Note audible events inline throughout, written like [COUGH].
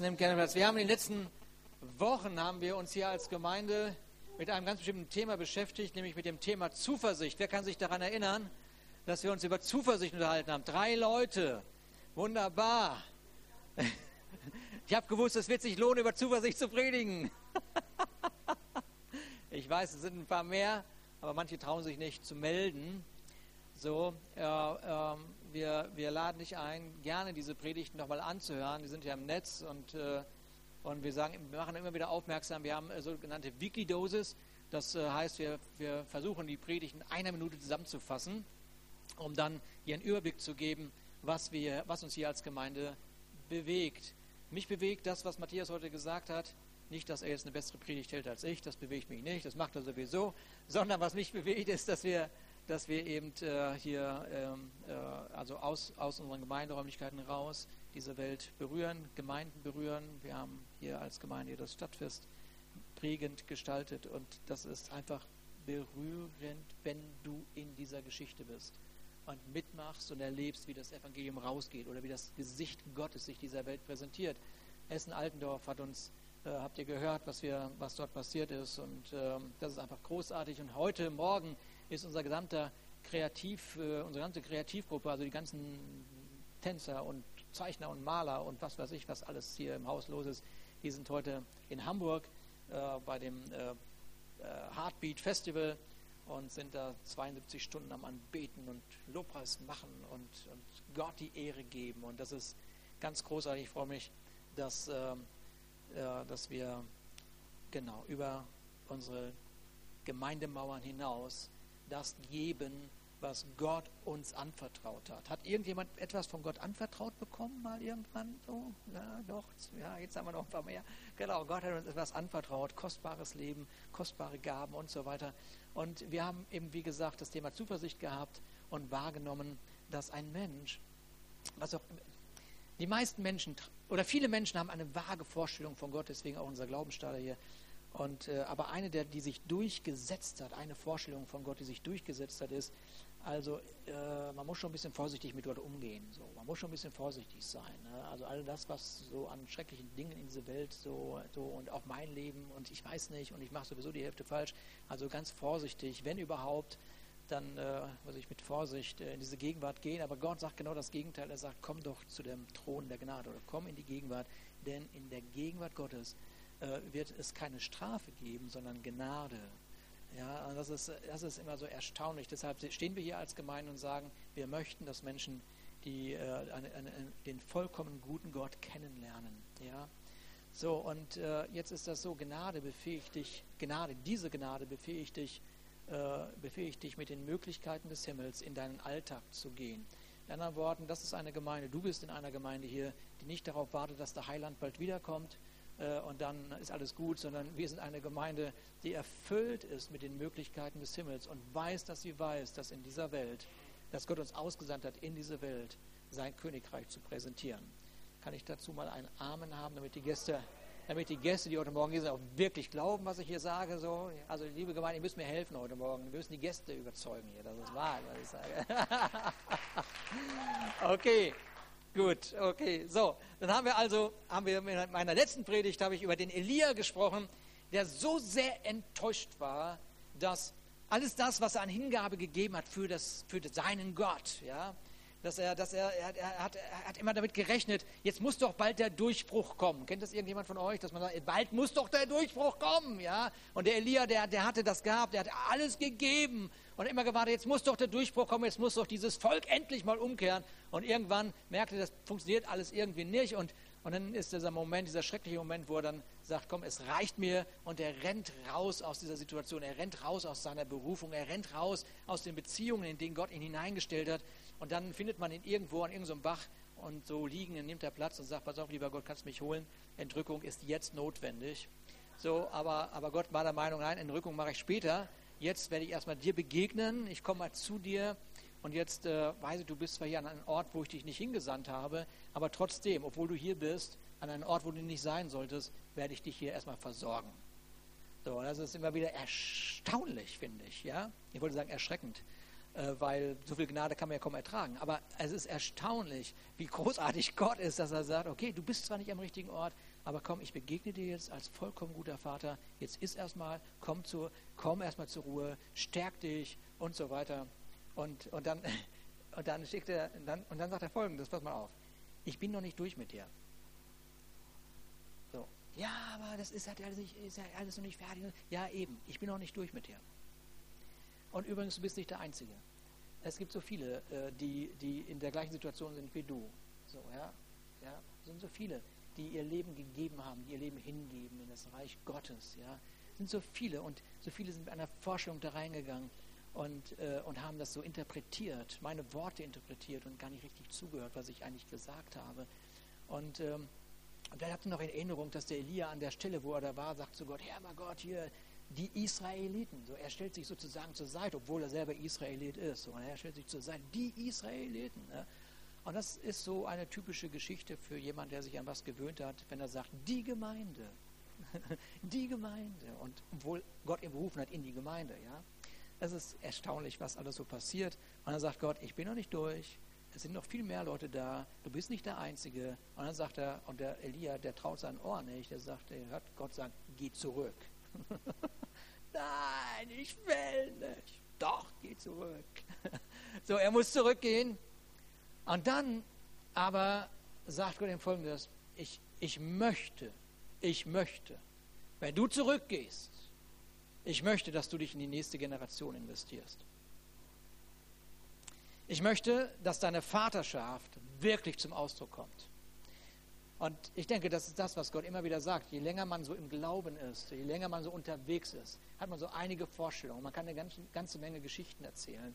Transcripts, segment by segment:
Nimmt gerne Platz. Wir haben in den letzten Wochen haben wir uns hier als Gemeinde mit einem ganz bestimmten Thema beschäftigt, nämlich mit dem Thema Zuversicht. Wer kann sich daran erinnern, dass wir uns über Zuversicht unterhalten haben? Drei Leute. Wunderbar. [LAUGHS] Ich habe gewusst, es wird sich lohnen, über Zuversicht zu predigen. [LAUGHS] Ich weiß, es sind ein paar mehr, aber manche trauen sich nicht zu melden. So, äh, äh, wir, wir laden dich ein, gerne diese Predigten nochmal anzuhören. Die sind ja im Netz und, äh, und wir, sagen, wir machen immer wieder aufmerksam. Wir haben äh, sogenannte Wikidosis. Das äh, heißt, wir, wir versuchen die Predigten in einer Minute zusammenzufassen, um dann hier einen Überblick zu geben, was, wir, was uns hier als Gemeinde bewegt. Mich bewegt das, was Matthias heute gesagt hat. Nicht, dass er jetzt eine bessere Predigt hält als ich, das bewegt mich nicht, das macht er sowieso, sondern was mich [LAUGHS] bewegt, ist, dass wir dass wir eben äh, hier ähm, äh, also aus, aus unseren Gemeinderäumlichkeiten raus diese Welt berühren, Gemeinden berühren. Wir haben hier als Gemeinde das Stadtfest prägend gestaltet und das ist einfach berührend, wenn du in dieser Geschichte bist und mitmachst und erlebst, wie das Evangelium rausgeht oder wie das Gesicht Gottes sich dieser Welt präsentiert. Essen-Altendorf hat uns, äh, habt ihr gehört, was, wir, was dort passiert ist und äh, das ist einfach großartig. Und heute Morgen ist unser gesamter Kreativ, äh, unsere ganze Kreativgruppe, also die ganzen Tänzer und Zeichner und Maler und was weiß ich, was alles hier im Haus los ist, die sind heute in Hamburg äh, bei dem äh, äh Heartbeat Festival und sind da 72 Stunden am Anbeten und Lobpreis machen und, und Gott die Ehre geben. Und das ist ganz großartig. Ich freue mich, dass, ähm, äh, dass wir genau über unsere Gemeindemauern hinaus das geben, was Gott uns anvertraut hat. Hat irgendjemand etwas von Gott anvertraut bekommen, mal irgendwann? So, ja, doch, ja, jetzt haben wir noch ein paar mehr. Genau, Gott hat uns etwas anvertraut, kostbares Leben, kostbare Gaben und so weiter. Und wir haben eben, wie gesagt, das Thema Zuversicht gehabt und wahrgenommen, dass ein Mensch, was auch die meisten Menschen oder viele Menschen haben eine vage Vorstellung von Gott, deswegen auch unser Glaubensstadler hier. Und, äh, aber eine, der, die sich durchgesetzt hat, eine Vorstellung von Gott, die sich durchgesetzt hat, ist, also äh, man muss schon ein bisschen vorsichtig mit Gott umgehen. So. Man muss schon ein bisschen vorsichtig sein. Ne? Also all das, was so an schrecklichen Dingen in dieser Welt so, so und auch mein Leben und ich weiß nicht und ich mache sowieso die Hälfte falsch. Also ganz vorsichtig, wenn überhaupt, dann äh, muss ich mit Vorsicht äh, in diese Gegenwart gehen. Aber Gott sagt genau das Gegenteil. Er sagt, komm doch zu dem Thron der Gnade oder komm in die Gegenwart, denn in der Gegenwart Gottes äh, wird es keine Strafe geben, sondern Gnade. Ja, das ist, das ist immer so erstaunlich. Deshalb stehen wir hier als Gemeinde und sagen, wir möchten, dass Menschen die, äh, eine, eine, den vollkommen guten Gott kennenlernen. Ja? So, und äh, jetzt ist das so, Gnade befähigt dich, Gnade, diese Gnade befähigt dich, äh, befähigt dich mit den Möglichkeiten des Himmels in deinen Alltag zu gehen. In anderen Worten, das ist eine Gemeinde, du bist in einer Gemeinde hier, die nicht darauf wartet, dass der Heiland bald wiederkommt, äh, und dann ist alles gut, sondern wir sind eine Gemeinde, die erfüllt ist mit den Möglichkeiten des Himmels und weiß, dass sie weiß, dass in dieser Welt, dass Gott uns ausgesandt hat, in diese Welt sein Königreich zu präsentieren. Kann ich dazu mal einen Amen haben, damit die Gäste, damit die Gäste, die heute Morgen hier sind, auch wirklich glauben, was ich hier sage. So. Also liebe Gemeinde, ihr müsst mir helfen heute Morgen. Wir müssen die Gäste überzeugen hier, dass es wahr ist, was ich sage. [LAUGHS] okay. Gut, okay. So, dann haben wir also, haben wir in meiner letzten Predigt habe ich über den Elia gesprochen, der so sehr enttäuscht war, dass alles das, was er an Hingabe gegeben hat für, das, für seinen Gott, ja, dass er, dass er, er, er, hat, er hat immer damit gerechnet, jetzt muss doch bald der Durchbruch kommen. Kennt das irgendjemand von euch, dass man sagt, bald muss doch der Durchbruch kommen, ja? Und der Elia, der, der hatte das gehabt, der hat alles gegeben und immer gewartet, jetzt muss doch der Durchbruch kommen, jetzt muss doch dieses Volk endlich mal umkehren. Und irgendwann merkte, das funktioniert alles irgendwie nicht und und dann ist dieser Moment, dieser schreckliche Moment, wo er dann sagt, komm, es reicht mir. Und er rennt raus aus dieser Situation. Er rennt raus aus seiner Berufung. Er rennt raus aus den Beziehungen, in denen Gott ihn hineingestellt hat. Und dann findet man ihn irgendwo an irgendeinem Bach und so liegen, dann nimmt er Platz und sagt, pass auf, lieber Gott, kannst mich holen. Entrückung ist jetzt notwendig. So, aber, aber Gott war der Meinung, nein, Entrückung mache ich später. Jetzt werde ich erstmal dir begegnen. Ich komme mal zu dir. Und jetzt äh, weiß ich, du bist zwar hier an einem Ort, wo ich dich nicht hingesandt habe, aber trotzdem, obwohl du hier bist, an einem Ort, wo du nicht sein solltest, werde ich dich hier erstmal versorgen. So, das ist immer wieder erstaunlich, finde ich. Ja? Ich wollte sagen erschreckend. Äh, weil so viel Gnade kann man ja kaum ertragen. Aber es ist erstaunlich, wie großartig [LAUGHS] Gott ist, dass er sagt, okay, du bist zwar nicht am richtigen Ort, aber komm, ich begegne dir jetzt als vollkommen guter Vater. Jetzt ist erstmal, komm, zu, komm erstmal zur Ruhe, stärk dich und so weiter. Und, und, dann, [LAUGHS] und, dann, schickt er, dann, und dann sagt er folgendes, pass mal auf, ich bin noch nicht durch mit dir. So, ja, aber das ist, halt alles, nicht, ist ja alles noch nicht fertig. Ja, eben, ich bin noch nicht durch mit dir. Und übrigens, du bist nicht der Einzige. Es gibt so viele, äh, die, die in der gleichen Situation sind wie du. So, ja, ja, sind so viele die ihr Leben gegeben haben, die ihr Leben hingeben in das Reich Gottes. Ja, sind so viele und so viele sind mit einer Vorstellung da reingegangen und, äh, und haben das so interpretiert, meine Worte interpretiert und gar nicht richtig zugehört, was ich eigentlich gesagt habe. Und, ähm, und dann habt ihr noch in Erinnerung, dass der Elia an der Stelle, wo er da war, sagt zu Gott, Herr, mein Gott, hier, die Israeliten. So, er stellt sich sozusagen zur Seite, obwohl er selber Israelit ist. Und er stellt sich zur Seite, die Israeliten. Ne? Und das ist so eine typische Geschichte für jemanden, der sich an was gewöhnt hat, wenn er sagt, die Gemeinde, [LAUGHS] die Gemeinde. Und obwohl Gott ihn berufen hat in die Gemeinde, ja. Es ist erstaunlich, was alles so passiert. Und dann sagt Gott, ich bin noch nicht durch. Es sind noch viel mehr Leute da. Du bist nicht der Einzige. Und dann sagt er, und der Elia, der traut sein Ohr nicht. Der sagt, er hört Gott sagen, geh zurück. [LAUGHS] Nein, ich will nicht. Doch, geh zurück. [LAUGHS] so, er muss zurückgehen. Und dann aber sagt Gott ihm folgendes, ich, ich möchte, ich möchte, wenn du zurückgehst, ich möchte, dass du dich in die nächste Generation investierst. Ich möchte, dass deine Vaterschaft wirklich zum Ausdruck kommt. Und ich denke, das ist das, was Gott immer wieder sagt. Je länger man so im Glauben ist, je länger man so unterwegs ist, hat man so einige Vorstellungen. Man kann eine ganze, ganze Menge Geschichten erzählen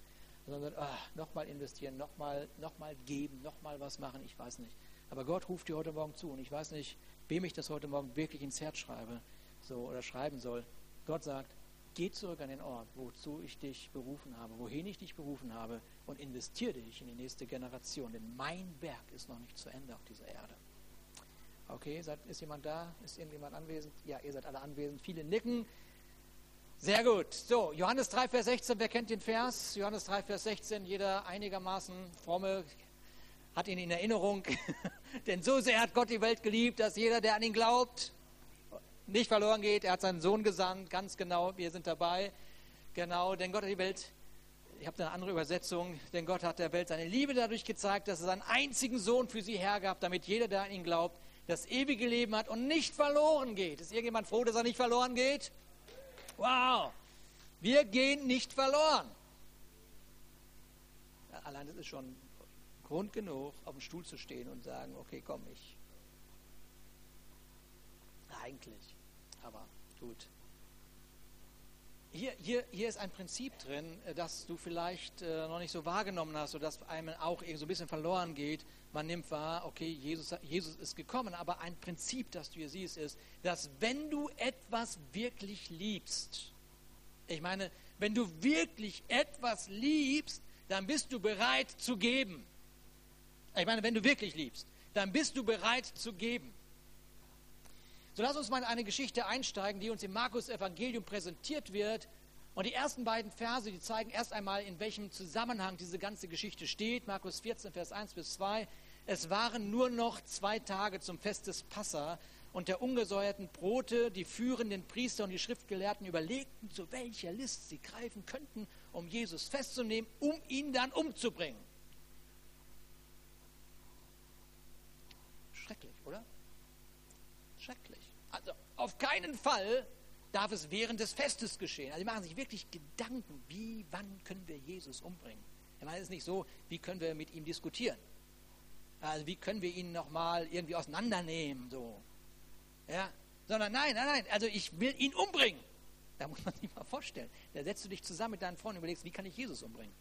sondern ach, nochmal investieren, nochmal noch mal geben, nochmal was machen, ich weiß nicht. Aber Gott ruft dir heute Morgen zu und ich weiß nicht, wem ich das heute Morgen wirklich ins Herz schreibe so, oder schreiben soll. Gott sagt, geh zurück an den Ort, wozu ich dich berufen habe, wohin ich dich berufen habe und investiere dich in die nächste Generation, denn mein Werk ist noch nicht zu Ende auf dieser Erde. Okay, ist jemand da? Ist irgendjemand anwesend? Ja, ihr seid alle anwesend. Viele nicken. Sehr gut. So, Johannes 3, Vers 16, wer kennt den Vers? Johannes 3, Vers 16, jeder einigermaßen fromme hat ihn in Erinnerung. [LAUGHS] Denn so sehr hat Gott die Welt geliebt, dass jeder, der an ihn glaubt, nicht verloren geht. Er hat seinen Sohn gesandt, ganz genau, wir sind dabei. Genau, denn Gott hat die Welt, ich habe eine andere Übersetzung, denn Gott hat der Welt seine Liebe dadurch gezeigt, dass er seinen einzigen Sohn für sie hergab, damit jeder, der an ihn glaubt, das ewige Leben hat und nicht verloren geht. Ist irgendjemand froh, dass er nicht verloren geht? Wow, wir gehen nicht verloren. Allein das ist schon Grund genug, auf dem Stuhl zu stehen und sagen, okay, komm, ich. Eigentlich, aber gut. Hier, hier, hier ist ein Prinzip drin, äh, das du vielleicht äh, noch nicht so wahrgenommen hast das einem auch so ein bisschen verloren geht. Man nimmt wahr, okay, Jesus, Jesus ist gekommen, aber ein Prinzip, das du hier siehst, ist, dass wenn du etwas wirklich liebst, ich meine, wenn du wirklich etwas liebst, dann bist du bereit zu geben. Ich meine, wenn du wirklich liebst, dann bist du bereit zu geben. So lass uns mal in eine Geschichte einsteigen, die uns im Markus Evangelium präsentiert wird. Und die ersten beiden Verse, die zeigen erst einmal, in welchem Zusammenhang diese ganze Geschichte steht. Markus 14, Vers 1 bis 2. Es waren nur noch zwei Tage zum Fest des Passa und der ungesäuerten Brote. Die führenden Priester und die Schriftgelehrten überlegten, zu welcher List sie greifen könnten, um Jesus festzunehmen, um ihn dann umzubringen. Schrecklich, oder? Schrecklich. Also auf keinen Fall darf es während des Festes geschehen. Also die machen sich wirklich Gedanken, wie, wann können wir Jesus umbringen. Ich meine, es ist nicht so, wie können wir mit ihm diskutieren. Also wie können wir ihn nochmal irgendwie auseinandernehmen, so. Ja, sondern nein, nein, nein, also ich will ihn umbringen. Da muss man sich mal vorstellen. Da setzt du dich zusammen mit deinen Freunden und überlegst, wie kann ich Jesus umbringen?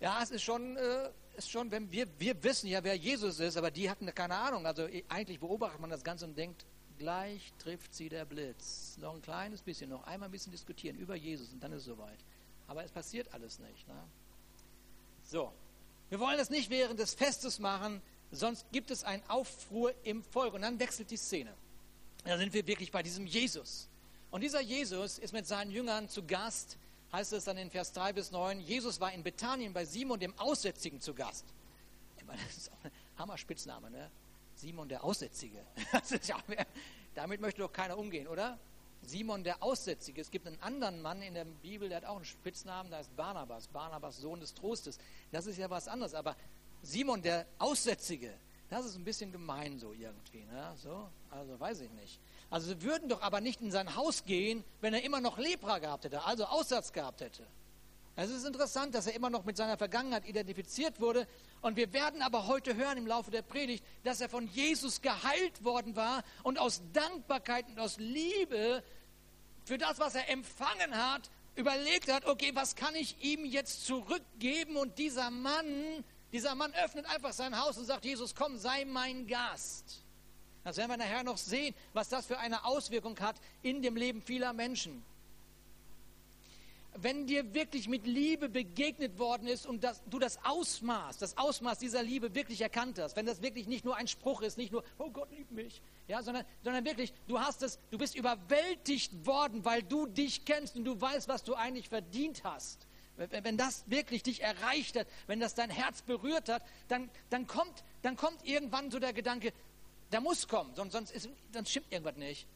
Ja, es ist schon, äh, ist schon wenn wir, wir wissen ja, wer Jesus ist, aber die hatten keine Ahnung. Also eigentlich beobachtet man das Ganze und denkt, gleich trifft sie der Blitz. Noch ein kleines bisschen, noch einmal ein bisschen diskutieren über Jesus und dann ist es soweit. Aber es passiert alles nicht. Ne? So, wir wollen das nicht während des Festes machen, sonst gibt es einen Aufruhr im Volk und dann wechselt die Szene. Da sind wir wirklich bei diesem Jesus. Und dieser Jesus ist mit seinen Jüngern zu Gast heißt es dann in Vers 3 bis 9, Jesus war in Bethanien bei Simon dem Aussätzigen zu Gast. Ich meine, das ist auch ein Hammerspitzname, ne? Simon der Aussätzige. [LAUGHS] Ja, damit möchte doch keiner umgehen, oder? Simon der Aussätzige. Es gibt einen anderen Mann in der Bibel, der hat auch einen Spitznamen, der heißt Barnabas. Barnabas, Sohn des Trostes. Das ist ja was anderes. Aber Simon der Aussätzige, das ist ein bisschen gemein so irgendwie. Ne? So, also weiß ich nicht. Also sie würden doch aber nicht in sein Haus gehen, wenn er immer noch Lepra gehabt hätte, also Aussatz gehabt hätte. Es ist interessant, dass er immer noch mit seiner Vergangenheit identifiziert wurde. Und wir werden aber heute hören im Laufe der Predigt, dass er von Jesus geheilt worden war und aus Dankbarkeit und aus Liebe für das, was er empfangen hat, überlegt hat, okay, was kann ich ihm jetzt zurückgeben? Und dieser Mann, dieser Mann öffnet einfach sein Haus und sagt, Jesus, komm, sei mein Gast. Das werden wir nachher noch sehen, was das für eine Auswirkung hat in dem Leben vieler Menschen wenn dir wirklich mit Liebe begegnet worden ist und das, du das Ausmaß, das Ausmaß dieser Liebe wirklich erkannt hast, wenn das wirklich nicht nur ein Spruch ist, nicht nur, oh Gott liebt mich, ja, sondern, sondern wirklich, du hast es, du bist überwältigt worden, weil du dich kennst und du weißt, was du eigentlich verdient hast. Wenn das wirklich dich erreicht hat, wenn das dein Herz berührt hat, dann, dann, kommt, dann kommt irgendwann so der Gedanke, da muss kommen, sonst, sonst, ist, sonst stimmt irgendwas nicht.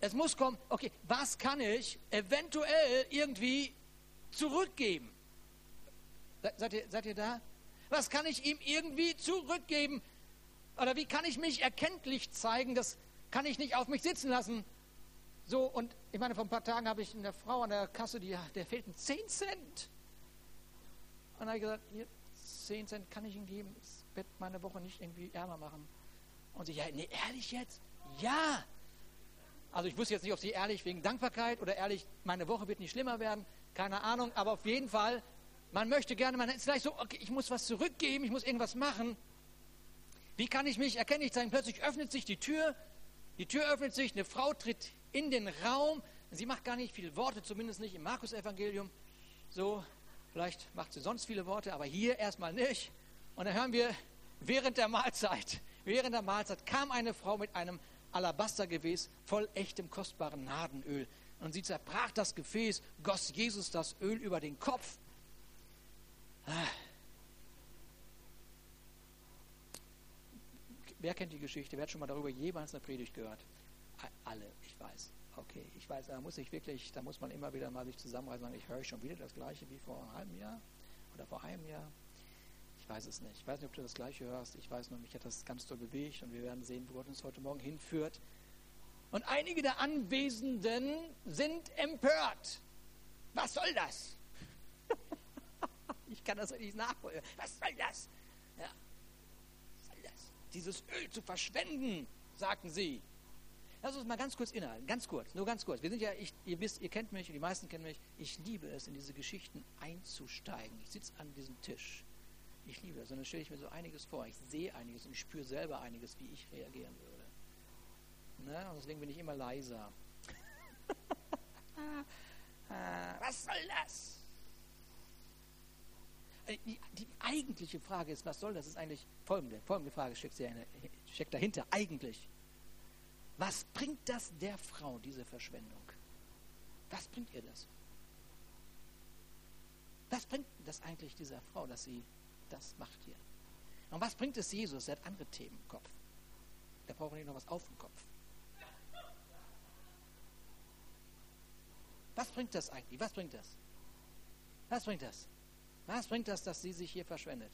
Es muss kommen, okay, was kann ich eventuell irgendwie zurückgeben? Seid ihr, seid ihr da? Was kann ich ihm irgendwie zurückgeben? Oder wie kann ich mich erkenntlich zeigen? Das kann ich nicht auf mich sitzen lassen. So, und ich meine, vor ein paar Tagen habe ich eine Frau an der Kasse, die, der fehlten 10 Cent. Und habe ich gesagt, hier, 10 Cent kann ich ihm geben. Das wird meine Woche nicht irgendwie ärmer machen. Und sie, ja, nee, ehrlich jetzt? Ja, also ich wusste jetzt nicht, ob sie ehrlich wegen Dankbarkeit oder ehrlich, meine Woche wird nicht schlimmer werden, keine Ahnung, aber auf jeden Fall, man möchte gerne, man ist gleich so, okay, ich muss was zurückgeben, ich muss irgendwas machen. Wie kann ich mich erkenntlich zeigen? Plötzlich öffnet sich die Tür, die Tür öffnet sich, eine Frau tritt in den Raum, sie macht gar nicht viele Worte, zumindest nicht im Markus-Evangelium. So, vielleicht macht sie sonst viele Worte, aber hier erstmal nicht. Und dann hören wir, während der Mahlzeit, während der Mahlzeit kam eine Frau mit einem Alabastergefäß voll echtem kostbaren Nadenöl. Und sie zerbrach das Gefäß, goss Jesus das Öl über den Kopf. Ah. Wer kennt die Geschichte? Wer hat schon mal darüber jemals eine Predigt gehört? Alle, ich weiß. Okay, ich weiß, da muss ich wirklich, da muss man immer wieder mal sich zusammenreißen und sagen, ich höre schon wieder das Gleiche wie vor einem halben Jahr oder vor einem Jahr. Ich weiß es nicht. Ich weiß nicht, ob du das Gleiche hörst. Ich weiß nur, mich hat das ganz doll bewegt und wir werden sehen, wo Gott uns heute Morgen hinführt. Und einige der Anwesenden sind empört. Was soll das? [LAUGHS] ich kann das nicht nachholen. Was soll das? Ja. Was soll das? Dieses Öl zu verschwenden, sagten sie. Lass uns mal ganz kurz innehalten, ganz kurz, nur ganz kurz. Wir sind ja, ich, ihr wisst, ihr kennt mich die meisten kennen mich. Ich liebe es, in diese Geschichten einzusteigen. Ich sitze an diesem Tisch ich liebe dann stelle ich mir so einiges vor. Ich sehe einiges und ich spüre selber einiges, wie ich reagieren würde. Ne? Und deswegen bin ich immer leiser. [LAUGHS] was soll das? Äh, die, die, eigentliche Frage ist, was soll das? Ist eigentlich folgende. Folgende Frage steckt, steckt dahinter. Eigentlich. Was bringt das der Frau, diese Verschwendung? Was bringt ihr das? Was bringt das eigentlich dieser Frau, dass sie das macht ihr. Und was bringt es Jesus? Er hat andere Themen im Kopf. Da braucht nicht noch was auf dem Kopf. Was bringt das eigentlich? Was bringt das? Was bringt das? Was bringt das, dass sie sich hier verschwendet?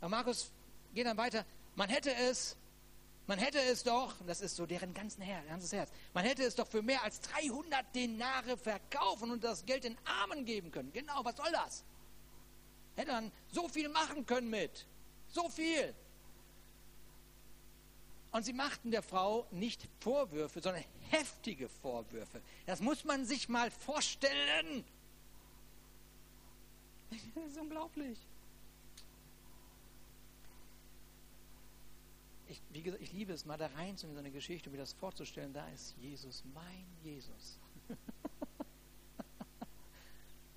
Und Markus geht dann weiter. Man hätte es, man hätte es doch, das ist so deren ganzen Her ganzes Herz, man hätte es doch für mehr als 300 Denare verkaufen und das Geld den Armen geben können. Genau, was soll das? Hätte dann so viel machen können mit. So viel. Und sie machten der Frau nicht Vorwürfe, sondern heftige Vorwürfe. Das muss man sich mal vorstellen. Das ist unglaublich. Ich, wie gesagt, ich liebe es, mal da rein in so eine Geschichte, um mir das vorzustellen. Da ist Jesus, mein Jesus.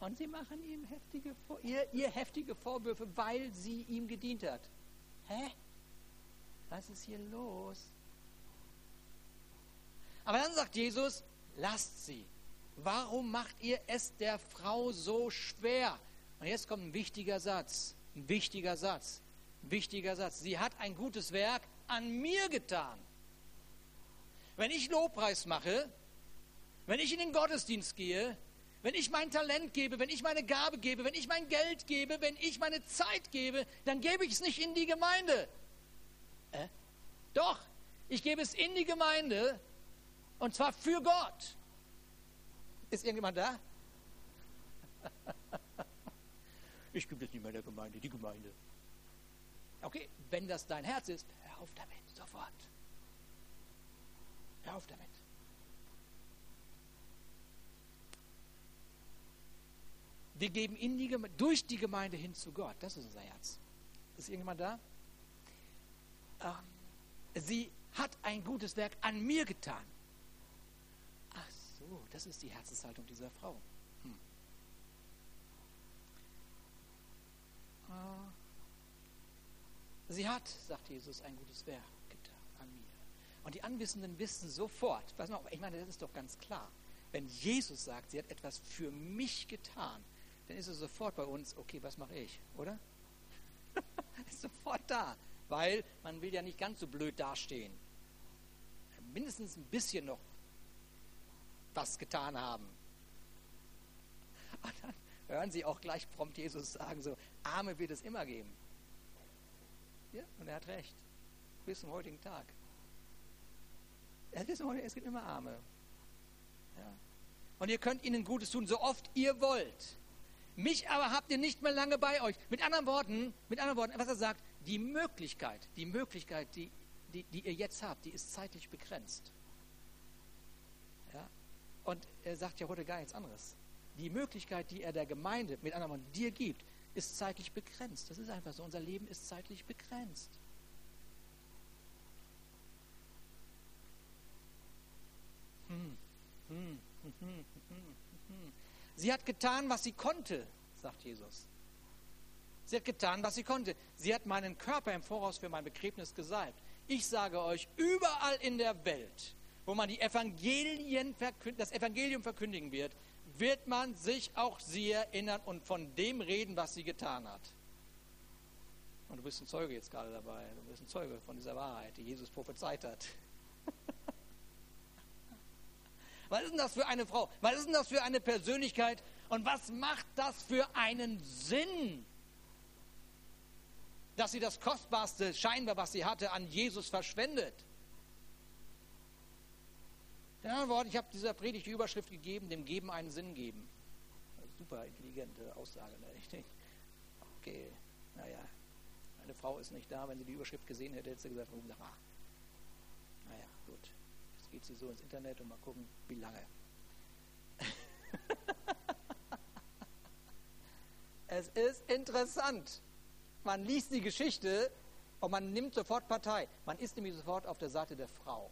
Und sie machen ihm heftige, ihr, ihr heftige Vorwürfe, weil sie ihm gedient hat. Hä? Was ist hier los? Aber dann sagt Jesus, lasst sie. Warum macht ihr es der Frau so schwer? Und jetzt kommt ein wichtiger Satz. Ein wichtiger Satz. Ein wichtiger Satz. Sie hat ein gutes Werk an mir getan. Wenn ich Lobpreis mache, wenn ich in den Gottesdienst gehe, wenn ich mein Talent gebe, wenn ich meine Gabe gebe, wenn ich mein Geld gebe, wenn ich meine Zeit gebe, dann gebe ich es nicht in die Gemeinde. Äh? Doch, ich gebe es in die Gemeinde und zwar für Gott. Ist irgendjemand da? [LAUGHS] Ich gebe das nicht mehr der Gemeinde, die Gemeinde. Okay, wenn das dein Herz ist, hör auf damit, sofort. Hör auf damit. Wir geben in die durch die Gemeinde hin zu Gott. Das ist unser Herz. Ist irgendjemand da? Ähm, sie hat ein gutes Werk an mir getan. Ach so, das ist die Herzenshaltung dieser Frau. Hm. Ah. Sie hat, sagt Jesus, ein gutes Werk getan an mir. Und die Anwissenden wissen sofort, was man, ich meine, das ist doch ganz klar. Wenn Jesus sagt, sie hat etwas für mich getan, dann ist es sofort bei uns, okay, was mache ich, oder? [LAUGHS] ist sofort da, weil man will ja nicht ganz so blöd dastehen. Mindestens ein bisschen noch was getan haben. Und dann hören sie auch gleich prompt Jesus sagen, so, Arme wird es immer geben. Ja, und er hat recht. Bis zum heutigen Tag. Es gibt immer Arme. Ja. Und ihr könnt ihnen Gutes tun, so oft ihr wollt. Mich aber habt ihr nicht mehr lange bei euch. Mit anderen Worten, mit anderen Worten, was er sagt, die Möglichkeit, die Möglichkeit, die, die, die ihr jetzt habt, die ist zeitlich begrenzt. Ja? Und er sagt ja heute gar nichts anderes. Die Möglichkeit, die er der Gemeinde, mit anderen Worten, dir gibt, ist zeitlich begrenzt. Das ist einfach so. Unser Leben ist zeitlich begrenzt. Hm, hm, hm, sie hat getan, was sie konnte, sagt Jesus. Sie hat getan, was sie konnte. Sie hat meinen Körper im Voraus für mein Begräbnis gesalbt. Ich sage euch, überall in der Welt, wo man die Evangelien, das Evangelium verkündigen wird, wird man sich auch sie erinnern und von dem reden, was sie getan hat. Und du bist ein Zeuge jetzt gerade dabei. Du bist ein Zeuge von dieser Wahrheit, die Jesus prophezeit hat. Was ist denn das für eine Frau? Was ist denn das für eine Persönlichkeit? Und was macht das für einen Sinn? Dass sie das Kostbarste, scheinbar, was sie hatte, an Jesus verschwendet. In anderen Worten, ich habe dieser Predigt die Überschrift gegeben, dem Geben einen Sinn geben. Super intelligente Aussage. Ne? Ich denke, okay, naja, eine Frau ist nicht da. Wenn sie die Überschrift gesehen hätte, hätte sie gesagt, oh, ah, naja, gut. Geht sie so ins Internet und mal gucken, wie lange. [LAUGHS] es ist interessant. Man liest die Geschichte und man nimmt sofort Partei. Man ist nämlich sofort auf der Seite der Frau.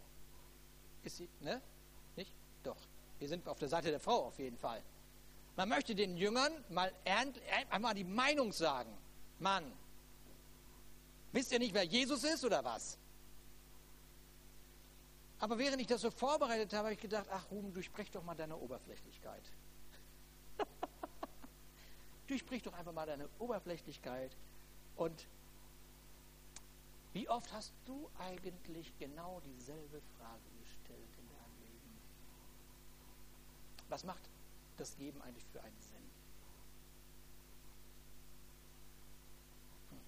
Ist sie, ne? Doch, wir sind auf der Seite der Frau auf jeden Fall. Man möchte den Jüngern mal einmal die Meinung sagen. Mann, wisst ihr nicht, wer Jesus ist oder was? Aber während ich das so vorbereitet habe, habe ich gedacht, ach Ruben, durchbrech doch mal deine Oberflächlichkeit. [LAUGHS] durchbrich doch einfach mal deine Oberflächlichkeit. Und wie oft hast du eigentlich genau dieselbe Frage Was macht das Geben eigentlich für einen Sinn? Hm.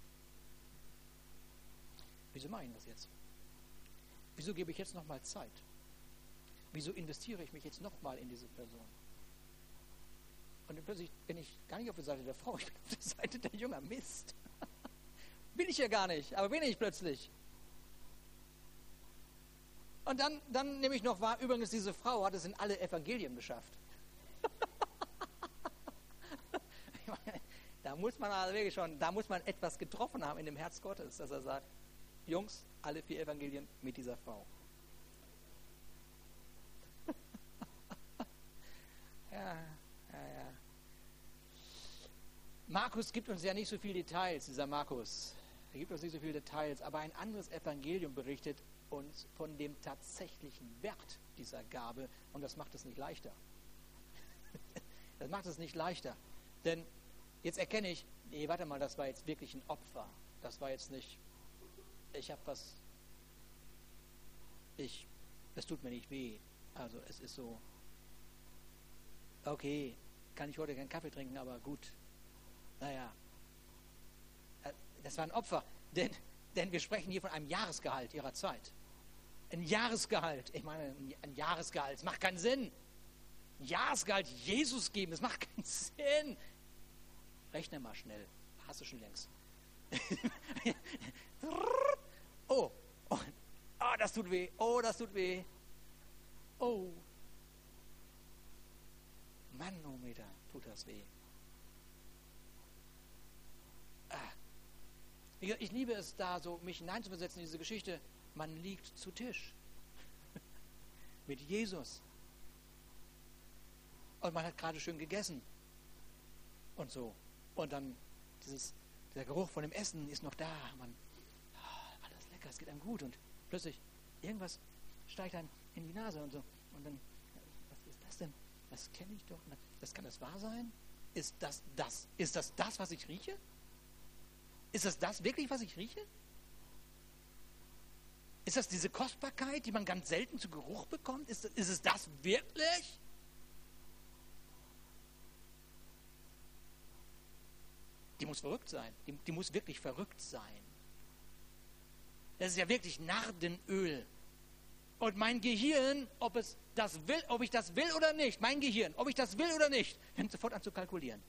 Wieso mache ich das jetzt? Wieso gebe ich jetzt nochmal Zeit? Wieso investiere ich mich jetzt nochmal in diese Person? Und plötzlich bin ich gar nicht auf der Seite der Frau, [LAUGHS] ich bin auf der Seite der Jünger. Mist. [LAUGHS] bin ich ja gar nicht, aber bin ich plötzlich. Und dann, dann nehme ich noch wahr, übrigens, diese Frau hat es in alle Evangelien geschafft. [LAUGHS] da muss man also wirklich schon, da muss man etwas getroffen haben in dem Herz Gottes, dass er sagt, Jungs, alle vier Evangelien mit dieser Frau. [LAUGHS] ja, ja, ja. Markus gibt uns ja nicht so viele Details, dieser Markus. Er gibt uns nicht so viele Details, aber ein anderes Evangelium berichtet uns von dem tatsächlichen Wert dieser Gabe und das macht es nicht leichter. [LAUGHS] Das macht es nicht leichter. Denn jetzt erkenne ich, nee, warte mal, das war jetzt wirklich ein Opfer. Das war jetzt nicht, ich habe was, ich, es tut mir nicht weh. Also es ist so, okay, kann ich heute keinen Kaffee trinken, aber gut. Naja, äh, das war ein Opfer, [LAUGHS] denn, denn wir sprechen hier von einem Jahresgehalt ihrer Zeit. Ein Jahresgehalt, ich meine, ein Jahresgehalt, es macht keinen Sinn. Ein Jahresgehalt Jesus geben, das macht [LAUGHS] keinen Sinn. Rechne mal schnell, hast du schon längst. [LAUGHS] oh, oh, oh, das tut weh, oh, das tut weh. Oh, Manometer tut das weh. Ah. Ich liebe es da, so mich hineinzuversetzen in diese Geschichte. Man liegt zu Tisch [LAUGHS] mit Jesus. Und man hat gerade schön gegessen. Und so. Und dann dieses, der Geruch von dem Essen ist noch da. Man, oh, lecker, es geht einem gut. Und plötzlich irgendwas steigt einem in die Nase und so. Und dann, was ist das denn? Das kenne ich doch. Das kann das wahr sein? Ist das das? Ist das das, was ich rieche? Ist das das wirklich, was ich rieche? Ist das diese Kostbarkeit, die man ganz selten zu Geruch bekommt? Ist, ist es das wirklich? Die muss verrückt sein. Die, die muss wirklich verrückt sein. Das ist ja wirklich Nardenöl. Und mein Gehirn, ob es das will, ob ich das will oder nicht, mein Gehirn, ob ich das will oder nicht, fängt sofort an zu kalkulieren.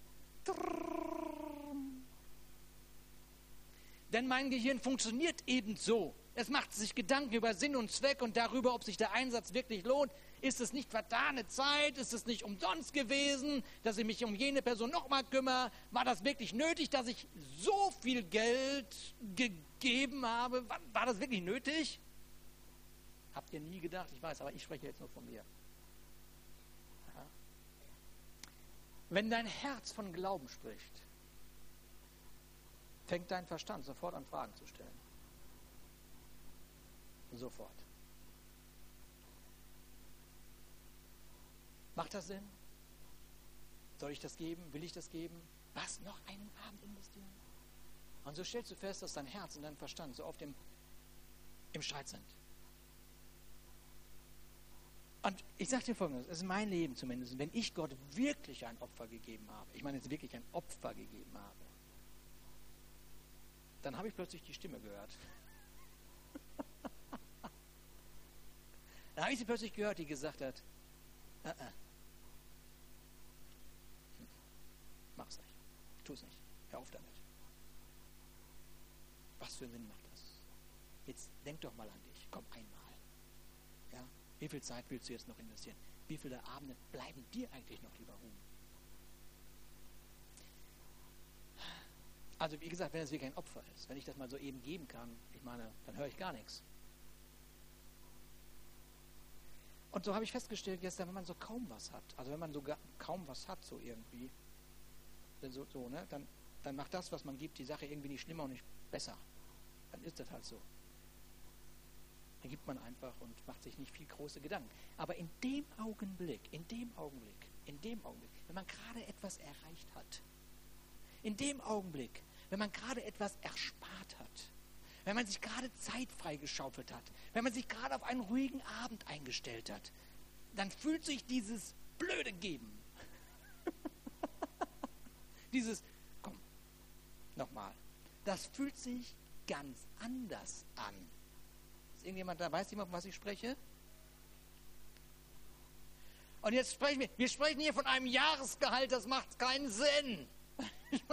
Denn mein Gehirn funktioniert eben so. Es macht sich Gedanken über Sinn und Zweck und darüber, ob sich der Einsatz wirklich lohnt. Ist es nicht vertane Zeit? Ist es nicht umsonst gewesen, dass ich mich um jene Person nochmal kümmere? War das wirklich nötig, dass ich so viel Geld gegeben habe? War, war das wirklich nötig? Habt ihr nie gedacht? Ich weiß, aber ich spreche jetzt nur von mir. Ja. Wenn dein Herz von Glauben spricht, fängt dein Verstand sofort an, Fragen zu stellen. Sofort. Macht das Sinn? Soll ich das geben? Will ich das geben? Was? Noch einen Abend investieren? Und so stellst du fest, dass dein Herz und dein Verstand so oft im, im Streit sind. Und ich sage dir folgendes, es ist mein Leben zumindest, wenn ich Gott wirklich ein Opfer gegeben habe, ich meine jetzt wirklich ein Opfer gegeben habe, dann habe ich plötzlich die Stimme gehört. [LAUGHS] dann habe ich sie plötzlich gehört, die gesagt hat, uh -uh. mach's nicht, tu es nicht, hör auf damit. Was für einen Sinn macht das? Jetzt denk doch mal an dich, komm einmal. Ja? Wie viel Zeit willst du jetzt noch investieren? Wie viele Abende bleiben dir eigentlich noch lieber ruhen? Also wie gesagt, wenn es wirklich ein Opfer ist, wenn ich das mal so eben geben kann, ich meine, dann höre ich gar nichts. Und so habe ich festgestellt gestern, wenn man so kaum was hat, also wenn man so kaum was hat, so irgendwie, so, so ne, dann, dann macht das, was man gibt, die Sache irgendwie nicht schlimmer und nicht besser. Dann ist das halt so. Dann gibt man einfach und macht sich nicht viel große Gedanken. Aber in dem Augenblick, in dem Augenblick, in dem Augenblick, wenn man gerade etwas erreicht hat, in dem Augenblick, wenn man gerade etwas erspart hat, wenn man sich gerade Zeit freigeschaufelt hat, wenn man sich gerade auf einen ruhigen Abend eingestellt hat, dann fühlt sich dieses blöde Geben, [LAUGHS] dieses, komm, nochmal, das fühlt sich ganz anders an ist irgendjemand da? Weiß jemand, was ich spreche? Und jetzt sprechen wir, wir sprechen hier von einem Jahresgehalt, das macht keinen Sinn. [LAUGHS]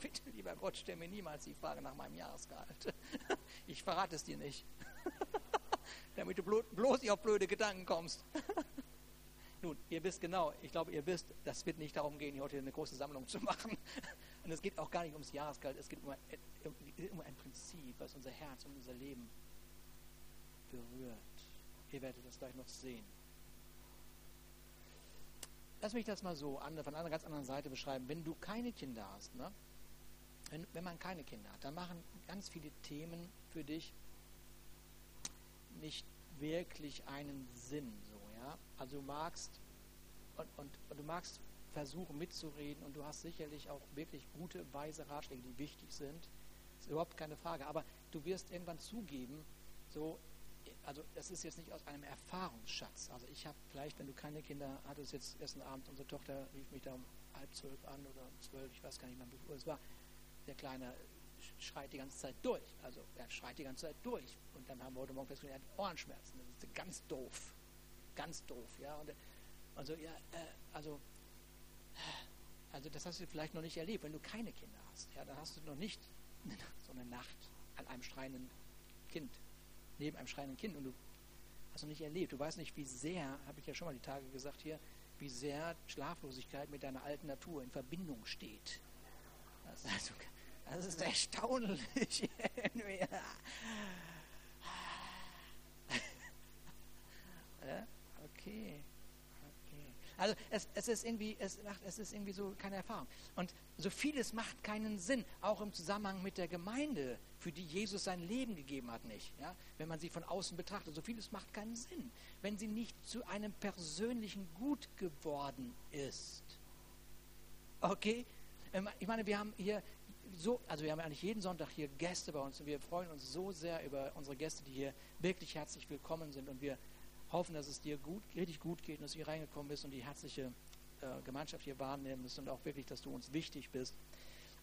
Bitte, lieber Gott, stell mir niemals die Frage nach meinem Jahresgehalt. [LAUGHS] Ich verrate es dir nicht. [LAUGHS] Damit du bloß nicht auf blöde Gedanken kommst. Nun, ihr wisst genau, ich glaube, ihr wisst, das wird nicht darum gehen, hier heute eine große Sammlung zu machen. Und es geht auch gar nicht ums Jahresgehalt, es geht um, um ein Prinzip, was unser Herz und unser Leben berührt. Ihr werdet das gleich noch sehen. Lass mich das mal so von einer ganz anderen Seite beschreiben. Wenn du keine Kinder hast, ne? wenn, wenn man keine Kinder hat, dann machen ganz viele Themen für dich nicht wirklich einen Sinn. So, ja? Also du magst und, und, und, du magst versuchen mitzureden und du hast sicherlich auch wirklich gute, weise Ratschläge, die wichtig sind. Das ist überhaupt keine Frage. Aber du wirst irgendwann zugeben, so, also das ist jetzt nicht aus einem Erfahrungsschatz. Also ich habe vielleicht, wenn du keine Kinder hattest, jetzt ersten Abend, unsere Tochter rief mich da um halb zwölf an oder um zwölf, ich weiß gar nicht mehr, wie es war. Der Kleine schreit die ganze Zeit durch. Also er schreit die ganze Zeit durch. Und dann haben wir heute Morgen festgestellt, er hat Ohrenschmerzen. Das ist ganz doof. Ganz doof, ja. Und, also, ja, äh, also, also das hast du vielleicht noch nicht erlebt, wenn du keine Kinder hast. Ja, dann hast du noch nicht so eine Nacht an einem schreienden Kind, neben einem schreienden Kind und du hast noch nicht erlebt. Du weißt nicht, wie sehr, habe ich ja schon mal die Tage gesagt hier, wie sehr Schlaflosigkeit mit deiner alten Natur in Verbindung steht. Das also, das ist erstaunlich. [LAUGHS] okay. Also es, es, ist irgendwie, es, macht, es ist irgendwie so keine Erfahrung. Und so vieles macht keinen Sinn, auch im Zusammenhang mit der Gemeinde, für die Jesus sein Leben gegeben hat, nicht. Ja? Wenn man sie von außen betrachtet, so vieles macht keinen Sinn, wenn sie nicht zu einem persönlichen Gut geworden ist. Okay? Ähm, ich meine, wir haben hier so, also wir haben eigentlich jeden Sonntag hier Gäste bei uns und wir freuen uns so sehr über unsere Gäste, die hier wirklich herzlich willkommen sind und wir hoffen, dass es dir gut, richtig gut geht und dass du hier reingekommen bist und die herzliche äh, Gemeinschaft hier wahrnimmst und auch wirklich, dass du uns wichtig bist.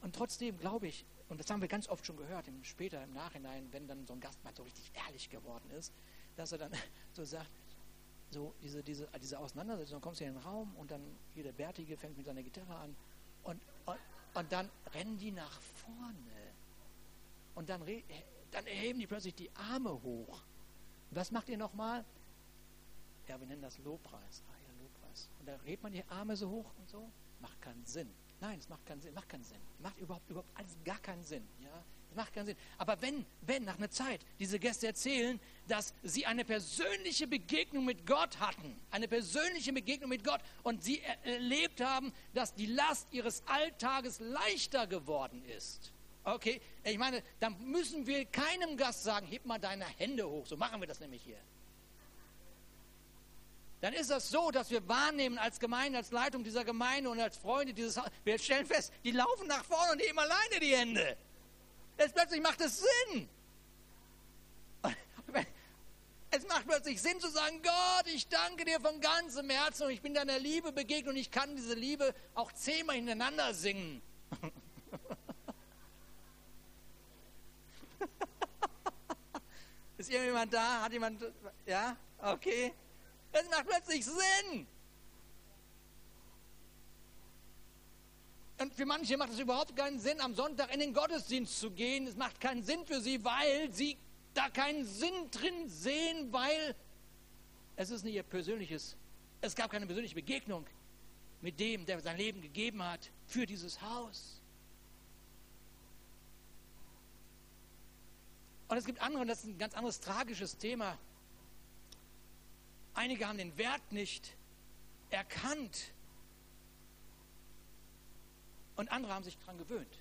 Und trotzdem glaube ich, und das haben wir ganz oft schon gehört, im, später im Nachhinein, wenn dann so ein Gast mal so richtig ehrlich geworden ist, dass er dann [LAUGHS] so sagt, so diese, diese, diese Auseinandersetzung, dann kommst du in den Raum und dann hier der Bärtige fängt mit seiner Gitarre an und, und, und dann rennen die nach vorne und dann, dann erheben die plötzlich die Arme hoch. Was macht ihr nochmal? Ja, wir nennen das Lobpreis. Ah ja, Lobpreis. Und da hebt man die Arme so hoch und so. Macht keinen Sinn. Nein, es macht keinen Sinn. Macht keinen Sinn. Macht überhaupt, überhaupt alles gar keinen Sinn. Ja, es macht keinen Sinn. Aber wenn, wenn nach einer Zeit diese Gäste erzählen, dass sie eine persönliche Begegnung mit Gott hatten, eine persönliche Begegnung mit Gott und sie erlebt haben, dass die Last ihres Alltages leichter geworden ist. Okay, ich meine, dann müssen wir keinem Gast sagen, heb mal deine Hände hoch. So machen wir das nämlich hier dann ist das so, dass wir wahrnehmen als Gemeinde, als Leitung dieser Gemeinde und als Freunde dieses Hauses, wir stellen fest, die laufen nach vorne und heben alleine die Hände. Jetzt plötzlich macht es Sinn. [LAUGHS] Es macht plötzlich Sinn zu sagen, Gott, ich danke dir von ganzem Herzen und ich bin deiner Liebe begegnet und ich kann diese Liebe auch zehnmal hintereinander singen. [LAUGHS] Ist irgendjemand da? Hat jemand, ja? Okay. Es macht plötzlich Sinn. Und für manche macht es überhaupt keinen Sinn, am Sonntag in den Gottesdienst zu gehen. Es macht keinen Sinn für sie, weil sie da keinen Sinn drin sehen, weil es ist nicht ihr persönliches, es gab keine persönliche Begegnung mit dem, der sein Leben gegeben hat für dieses Haus. Und es gibt andere, und das ist ein ganz anderes tragisches Thema, Einige haben den Wert nicht erkannt und andere haben sich daran gewöhnt.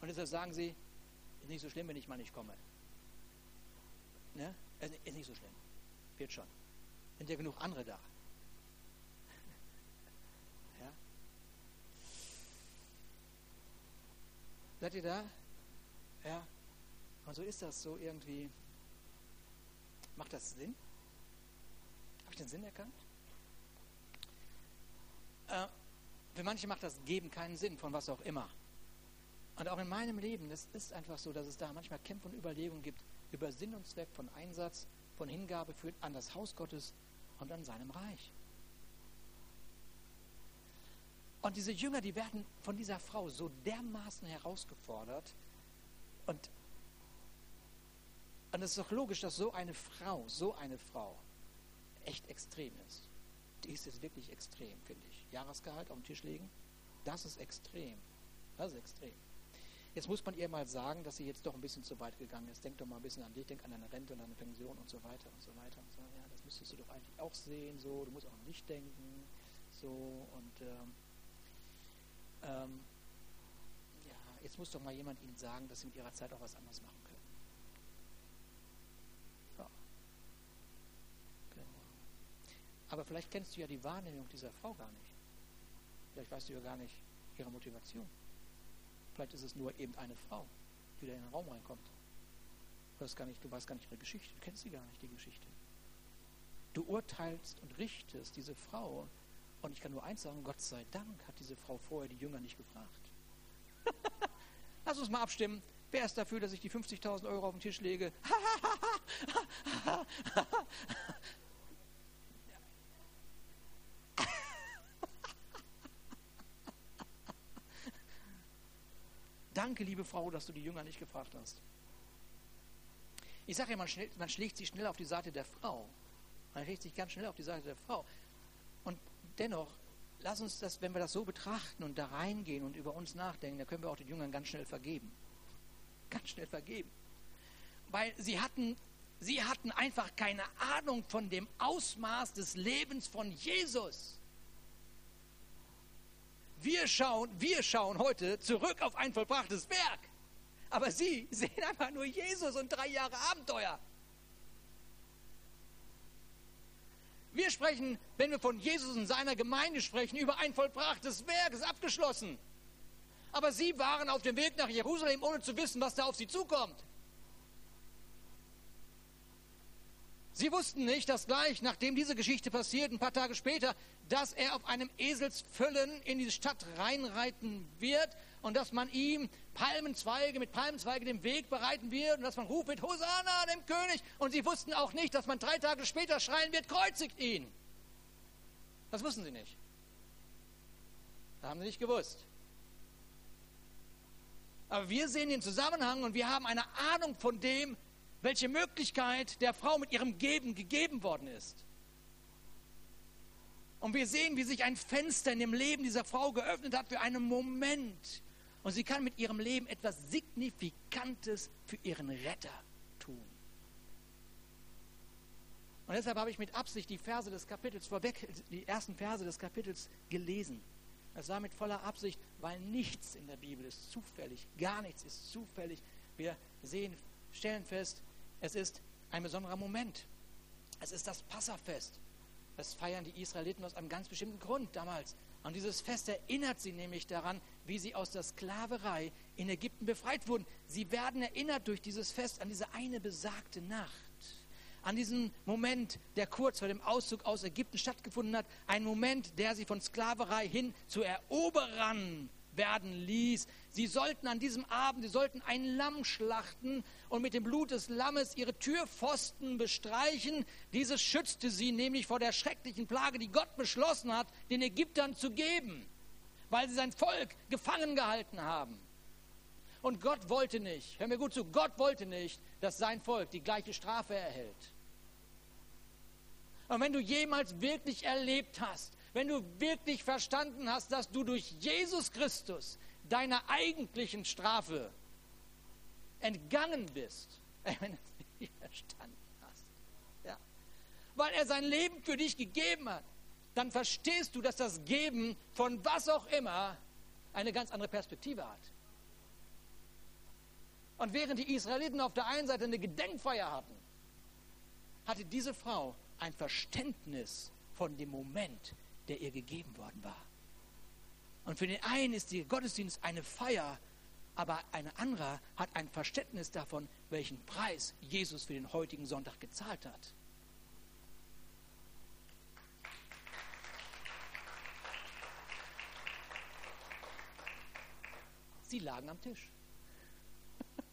Und deshalb sagen sie, ist nicht so schlimm, wenn ich mal nicht komme. Ne? Ist nicht so schlimm. Wird schon. Sind ja genug andere da. [LAUGHS] ja? Seid ihr da? Ja. Und so ist das so irgendwie. Macht das Sinn? Ich den Sinn erkannt? Äh, für manche macht das Geben keinen Sinn, von was auch immer. Und auch in meinem Leben, es ist einfach so, dass es da manchmal Kämpfe und Überlegungen gibt über Sinn und Zweck von Einsatz, von Hingabe für, an das Haus Gottes und an seinem Reich. Und diese Jünger, die werden von dieser Frau so dermaßen herausgefordert. Und, und es ist doch logisch, dass so eine Frau, so eine Frau, echt extrem ist. Die ist jetzt wirklich extrem, finde ich. Jahresgehalt auf den Tisch legen, das ist extrem. Das ist extrem. Jetzt muss man ihr mal sagen, dass sie jetzt doch ein bisschen zu weit gegangen ist. Denk doch mal ein bisschen an dich, denk an deine Rente und deine Pension und so weiter und so weiter. Und so. Ja, das müsstest du doch eigentlich auch sehen. So, du musst auch an dich denken. So und ähm, ähm, ja, jetzt muss doch mal jemand ihnen sagen, dass sie mit ihrer Zeit auch was anderes machen können. Aber vielleicht kennst du ja die Wahrnehmung dieser Frau gar nicht. Vielleicht weißt du ja gar nicht ihre Motivation. Vielleicht ist es nur eben eine Frau, die da in den Raum reinkommt. Du weißt gar nicht, du weißt gar nicht ihre Geschichte, du kennst sie gar nicht, die Geschichte. Du urteilst und richtest diese Frau. Und ich kann nur eins sagen, Gott sei Dank hat diese Frau vorher die Jünger nicht gefragt. [LAUGHS] Lass uns mal abstimmen. Wer ist dafür, dass ich die 50.000 Euro auf den Tisch lege? [LAUGHS] Danke, liebe Frau, dass du die Jünger nicht gefragt hast. Ich sage ja, man, schnell, man schlägt sich schnell auf die Seite der Frau. Man schlägt sich ganz schnell auf die Seite der Frau. Und dennoch, lass uns das, wenn wir das so betrachten und da reingehen und über uns nachdenken, dann können wir auch den Jüngern ganz schnell vergeben. Ganz schnell vergeben. Weil sie hatten, sie hatten einfach keine Ahnung von dem Ausmaß des Lebens von Jesus. Wir schauen, wir schauen heute zurück auf ein vollbrachtes Werk. Aber sie [LAUGHS] sehen einfach nur Jesus und drei Jahre Abenteuer. Wir sprechen, wenn wir von Jesus und seiner Gemeinde sprechen, über ein vollbrachtes Werk, ist abgeschlossen. Aber sie waren auf dem Weg nach Jerusalem, ohne zu wissen, was da auf sie zukommt. Sie wussten nicht, dass gleich, nachdem diese Geschichte passiert, ein paar Tage später, dass er auf einem Eselsfüllen in die Stadt reinreiten wird und dass man ihm Palmenzweige mit Palmenzweige den Weg bereiten wird und dass man ruft mit Hosanna dem König. Und sie wussten auch nicht, dass man drei Tage später schreien wird, kreuzigt ihn. Das wussten sie nicht. Das haben sie nicht gewusst. Aber wir sehen den Zusammenhang und wir haben eine Ahnung von dem, welche Möglichkeit der Frau mit ihrem Geben gegeben worden ist. Und wir sehen, wie sich ein Fenster in dem Leben dieser Frau geöffnet hat für einen Moment. Und sie kann mit ihrem Leben etwas Signifikantes für ihren Retter tun. Und deshalb habe ich mit Absicht die Verse des Kapitels vorweg, die ersten Verse des Kapitels gelesen. Das war mit voller Absicht, weil nichts in der Bibel ist zufällig, gar nichts ist zufällig. Wir sehen, stellen fest, es ist ein besonderer Moment. Es ist das Passafest. Das feiern die Israeliten aus einem ganz bestimmten Grund damals. Und dieses Fest erinnert sie nämlich daran, wie sie aus der Sklaverei in Ägypten befreit wurden. Sie werden erinnert durch dieses Fest an diese eine besagte Nacht. An diesen Moment, der kurz vor dem Auszug aus Ägypten stattgefunden hat. Ein Moment, der sie von Sklaverei hin zu Eroberern werden ließ. Sie sollten an diesem Abend, sie sollten ein Lamm schlachten und mit dem Blut des Lammes ihre Türpfosten bestreichen. Dieses schützte sie nämlich vor der schrecklichen Plage, die Gott beschlossen hat, den Ägyptern zu geben, weil sie sein Volk gefangen gehalten haben. Und Gott wollte nicht, hör mir gut zu, Gott wollte nicht, dass sein Volk die gleiche Strafe erhält. Und wenn du jemals wirklich erlebt hast, wenn du wirklich verstanden hast, dass du durch Jesus Christus deiner eigentlichen Strafe entgangen bist, [LAUGHS] wenn du nicht verstanden hast, ja, weil er sein Leben für dich gegeben hat, dann verstehst du, dass das Geben von was auch immer eine ganz andere Perspektive hat. Und während die Israeliten auf der einen Seite eine Gedenkfeier hatten, hatte diese Frau ein Verständnis von dem Moment, der ihr gegeben worden war. Und für den einen ist der Gottesdienst eine Feier, aber ein anderer hat ein Verständnis davon, welchen Preis Jesus für den heutigen Sonntag gezahlt hat. Sie lagen am Tisch. [LAUGHS]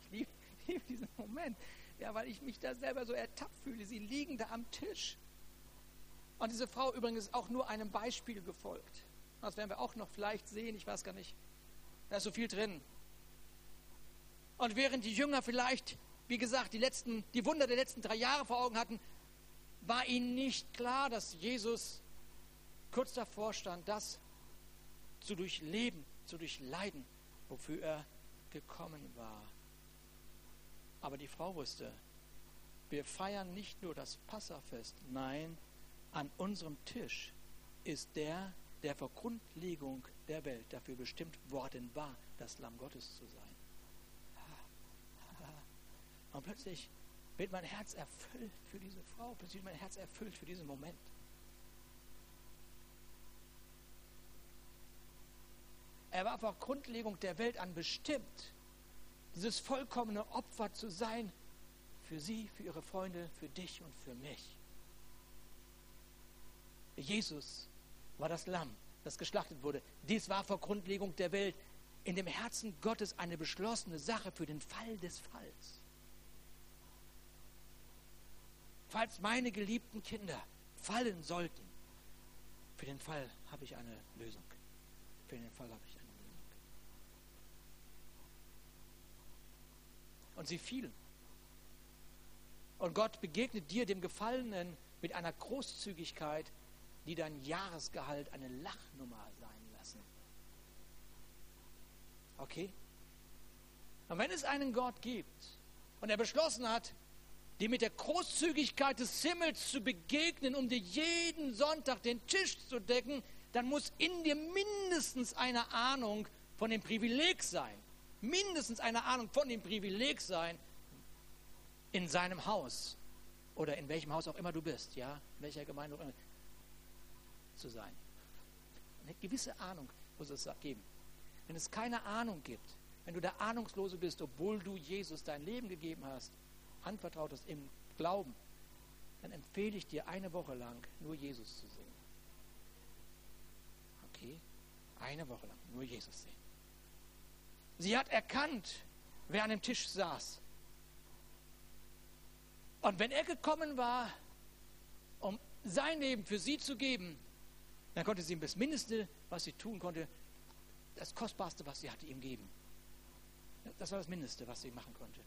Ich liebe, liebe diesen Moment, ja, weil ich mich da selber so ertappt fühle. Sie liegen da am Tisch. Und diese Frau übrigens ist auch nur einem Beispiel gefolgt. Das werden wir auch noch vielleicht sehen, ich weiß gar nicht. Da ist so viel drin. Und während die Jünger vielleicht, wie gesagt, die, letzten, die Wunder der letzten drei Jahre vor Augen hatten, war ihnen nicht klar, dass Jesus kurz davor stand, das zu durchleben, zu durchleiden, wofür er gekommen war. Aber die Frau wusste, wir feiern nicht nur das Passafest, nein, an unserem Tisch ist der, der vor Grundlegung der Welt dafür bestimmt worden war, das Lamm Gottes zu sein. Und plötzlich wird mein Herz erfüllt für diese Frau, plötzlich wird mein Herz erfüllt für diesen Moment. Er war vor Grundlegung der Welt an bestimmt, dieses vollkommene Opfer zu sein für sie, für ihre Freunde, für dich und für mich. Jesus war das Lamm, das geschlachtet wurde. Dies war vor Grundlegung der Welt in dem Herzen Gottes eine beschlossene Sache für den Fall des Falls. Falls meine geliebten Kinder fallen sollten, für den Fall habe ich eine Lösung. Für den Fall habe ich eine Lösung. Und sie fielen. Und Gott begegnet dir, dem Gefallenen, mit einer Großzügigkeit, die dein Jahresgehalt eine Lachnummer sein lassen. Okay? Und wenn es einen Gott gibt und er beschlossen hat, dir mit der Großzügigkeit des Himmels zu begegnen, um dir jeden Sonntag den Tisch zu decken, dann muss in dir mindestens eine Ahnung von dem Privileg sein. Mindestens eine Ahnung von dem Privileg sein, in seinem Haus oder in welchem Haus auch immer du bist, ja, in welcher Gemeinde auch immer, zu sein. Eine gewisse Ahnung muss es geben. Wenn es keine Ahnung gibt, wenn du der Ahnungslose bist, obwohl du Jesus dein Leben gegeben hast, anvertraut hast im Glauben, dann empfehle ich dir eine Woche lang nur Jesus zu sehen. Okay? Eine Woche lang nur Jesus sehen. Sie hat erkannt, wer an dem Tisch saß. Und wenn er gekommen war, um sein Leben für sie zu geben, dann konnte sie ihm das Mindeste, was sie tun konnte, das Kostbarste, was sie hatte, ihm geben. Das war das Mindeste, was sie machen konnte.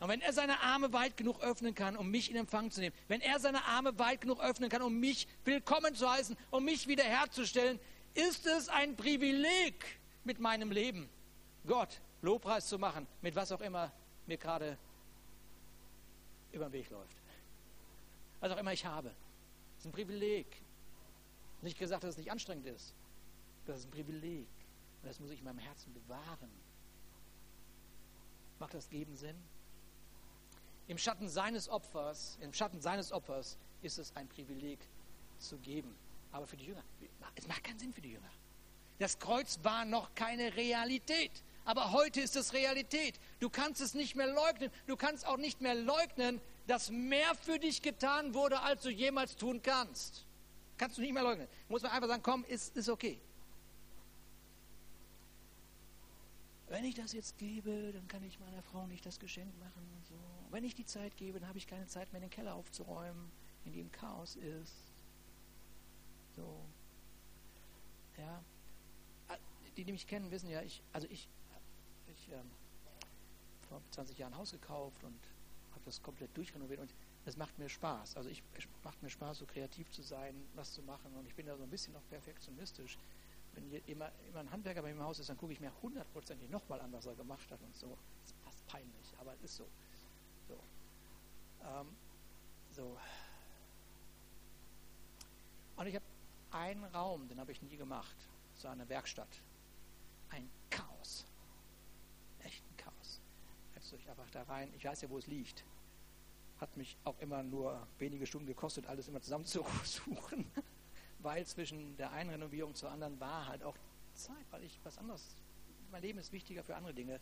Und wenn er seine Arme weit genug öffnen kann, um mich in Empfang zu nehmen, wenn er seine Arme weit genug öffnen kann, um mich willkommen zu heißen, um mich wiederherzustellen, ist es ein Privileg mit meinem Leben, Gott Lobpreis zu machen, mit was auch immer mir gerade über den Weg läuft. Was auch immer ich habe. Das ist ein Privileg. Nicht gesagt, dass es nicht anstrengend ist. Das ist ein Privileg. Und das muss ich in meinem Herzen bewahren. Macht das Geben Sinn? Im Schatten seines Opfers, im Schatten seines Opfers ist es ein Privileg zu geben. Aber für die Jünger, es macht keinen Sinn für die Jünger. Das Kreuz war noch keine Realität. Aber heute ist es Realität. Du kannst es nicht mehr leugnen. Du kannst auch nicht mehr leugnen, dass mehr für dich getan wurde, als du jemals tun kannst. Kannst du nicht mehr leugnen. Muss man einfach sagen, komm, ist, ist okay. Wenn ich das jetzt gebe, dann kann ich meiner Frau nicht das Geschenk machen. So. Wenn ich die Zeit gebe, dann habe ich keine Zeit mehr, den Keller aufzuräumen, in dem Chaos ist. So. Ja. Ah, die, die mich kennen, wissen ja, ich, also ich, ich ähm, vor 20 Jahren Haus gekauft und habe das komplett durchrenoviert und es macht mir Spaß. Also ich, es macht mir Spaß, so kreativ zu sein, was zu machen und ich bin da so ein bisschen noch perfektionistisch. Wenn immer, immer ein Handwerker bei mir im Haus ist, dann gucke ich mir hundertprozentig nochmal an, was er gemacht hat und so. Das ist fast peinlich, aber es ist so. So. Ähm, so. Und ich habe einen Raum, den habe ich nie gemacht. So eine Werkstatt. Ein Chaos. Echt ein Chaos. Jetzt ich einfach da rein. Ich weiß ja, wo es liegt. Hat mich auch immer nur wenige Stunden gekostet, alles immer zusammenzusuchen. [LAUGHS] Weil zwischen der einen Renovierung zur anderen war halt auch Zeit, weil ich was anderes. Mein Leben ist wichtiger für andere Dinge.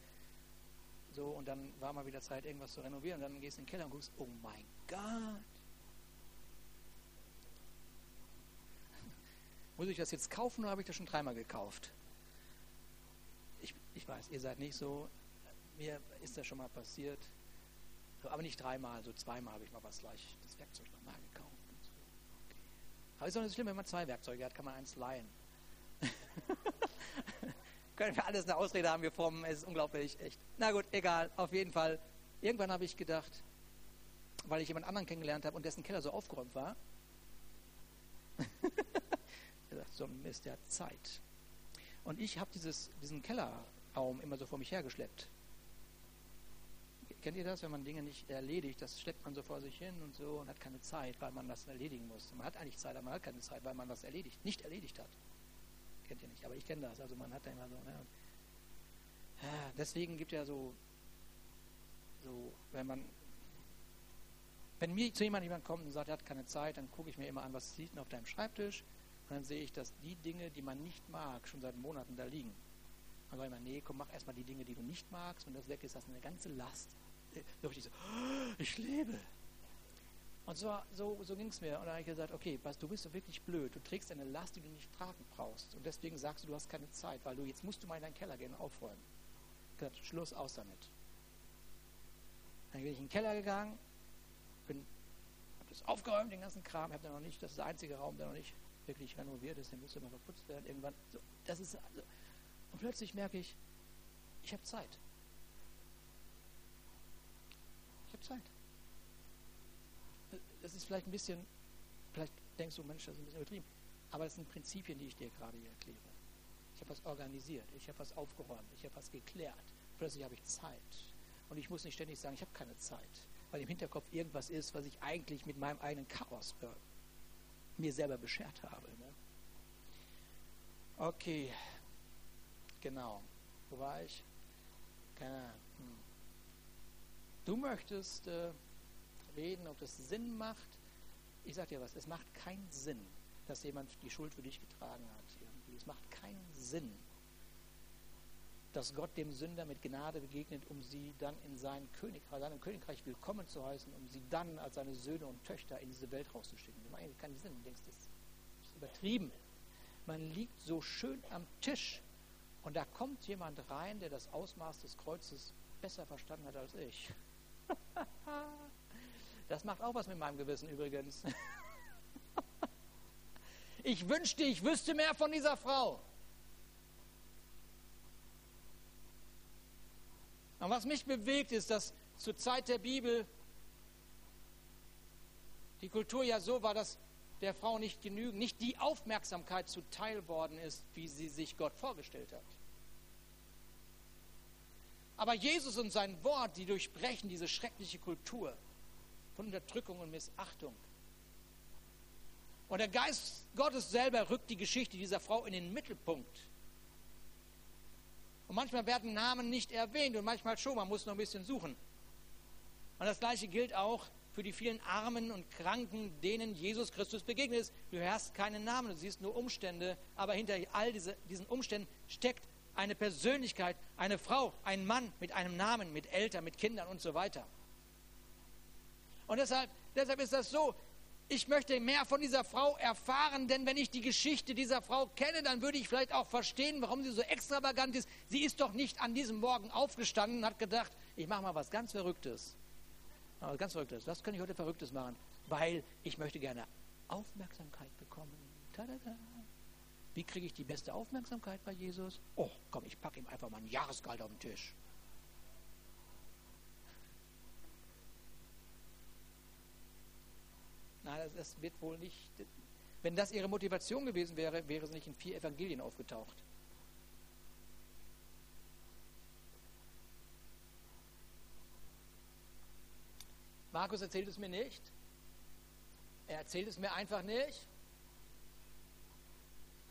So, und dann war mal wieder Zeit, irgendwas zu renovieren. Und dann gehst du in den Keller und guckst, oh mein Gott. [LAUGHS] Muss ich das jetzt kaufen oder habe ich das schon dreimal gekauft? Ich, ich weiß, ihr seid nicht so. Mir ist das schon mal passiert. So, aber nicht dreimal, so zweimal habe ich mal was gleich, das Werkzeug nochmal gekauft. So. Okay. Aber ist doch nicht schlimm, wenn man zwei Werkzeuge hat, kann man eins leihen. [LAUGHS] Können wir alles eine Ausrede haben, wir formen, es ist unglaublich, echt. Na gut, egal, auf jeden Fall. Irgendwann habe ich gedacht, weil ich jemand anderen kennengelernt habe und dessen Keller so aufgeräumt war, [LAUGHS] gesagt, so Mist, der Zeit. Und ich habe diesen Kellerraum immer so vor mich hergeschleppt. Kennt ihr das, wenn man Dinge nicht erledigt, das schleppt man so vor sich hin und so und hat keine Zeit, weil man das erledigen muss. Man hat eigentlich Zeit, aber man hat keine Zeit, weil man das erledigt, nicht erledigt hat kennt ihr nicht, aber ich kenne das. Also man hat da immer so. Ne? Deswegen gibt ja so, so, wenn man, wenn mir zu jemandem jemand kommt und sagt, er hat keine Zeit, dann gucke ich mir immer an, was sieht denn auf deinem Schreibtisch. Und dann sehe ich, dass die Dinge, die man nicht mag, schon seit Monaten da liegen. Dann sage ich mal, nee, komm, mach erstmal die Dinge, die du nicht magst. Und das weg ist, das eine ganze Last. So richtig so, ich lebe. Und so, so, so ging es mir. Und dann habe ich gesagt, okay, was, du bist so wirklich blöd. Du trägst eine Last, die du nicht tragen brauchst. Und deswegen sagst du, du hast keine Zeit, weil du jetzt musst du mal in deinen Keller gehen und aufräumen. Ich habe gesagt, Schluss aus damit. Dann bin ich in den Keller gegangen, bin, habe das aufgeräumt, den ganzen Kram. Ich habe noch nicht, das ist der einzige Raum, der noch nicht wirklich renoviert ist. Der müsste mal verputzt werden irgendwann. So, das ist also, und plötzlich merke ich, ich habe Zeit. Zeit. Das ist vielleicht ein bisschen, vielleicht denkst du, Mensch, das ist ein bisschen übertrieben. Aber das sind Prinzipien, die ich dir gerade hier erkläre. Ich habe was organisiert, ich habe was aufgeräumt, ich habe was geklärt. Plötzlich habe ich Zeit. Und ich muss nicht ständig sagen, ich habe keine Zeit, weil im Hinterkopf irgendwas ist, was ich eigentlich mit meinem eigenen Chaos mir selber beschert habe. Ne? Okay, genau. Wo war ich? Keine hm. Du möchtest äh, reden, ob das Sinn macht. Ich sage dir was, es macht keinen Sinn, dass jemand die Schuld für dich getragen hat. Irgendwie. Es macht keinen Sinn, dass Gott dem Sünder mit Gnade begegnet, um sie dann in sein Königreich, seinem Königreich willkommen zu heißen, um sie dann als seine Söhne und Töchter in diese Welt rauszuschicken. Das macht eigentlich keinen Sinn. Du denkst, das ist übertrieben. Man liegt so schön am Tisch und da kommt jemand rein, der das Ausmaß des Kreuzes besser verstanden hat als ich. [LAUGHS] Das macht auch was mit meinem Gewissen übrigens. [LAUGHS] Ich wünschte, ich wüsste mehr von dieser Frau. Und was mich bewegt, ist, dass zur Zeit der Bibel die Kultur ja so war, dass der Frau nicht genügend, nicht die Aufmerksamkeit zuteil worden ist, wie sie sich Gott vorgestellt hat. Aber Jesus und sein Wort, die durchbrechen diese schreckliche Kultur von Unterdrückung und Missachtung. Und der Geist Gottes selber rückt die Geschichte dieser Frau in den Mittelpunkt. Und manchmal werden Namen nicht erwähnt und manchmal schon, man muss noch ein bisschen suchen. Und das gleiche gilt auch für die vielen Armen und Kranken, denen Jesus Christus begegnet ist. Du hörst keinen Namen, du siehst nur Umstände, aber hinter all diese, diesen Umständen steckt eine Persönlichkeit, eine Frau, ein Mann mit einem Namen, mit Eltern, mit Kindern und so weiter. Und deshalb, deshalb ist das so, ich möchte mehr von dieser Frau erfahren, denn wenn ich die Geschichte dieser Frau kenne, dann würde ich vielleicht auch verstehen, warum sie so extravagant ist. Sie ist doch nicht an diesem Morgen aufgestanden und hat gedacht, ich mache mal was ganz Verrücktes. Aber ganz Verrücktes. Was kann ich heute Verrücktes machen? Weil ich möchte gerne Aufmerksamkeit bekommen. Tada-da. Wie kriege ich die beste Aufmerksamkeit bei Jesus? Oh, komm, ich packe ihm einfach mal ein Jahresgehalt auf den Tisch. Nein, das wird wohl nicht. Wenn das ihre Motivation gewesen wäre, wäre sie nicht in vier Evangelien aufgetaucht. Markus erzählt es mir nicht. Er erzählt es mir einfach nicht.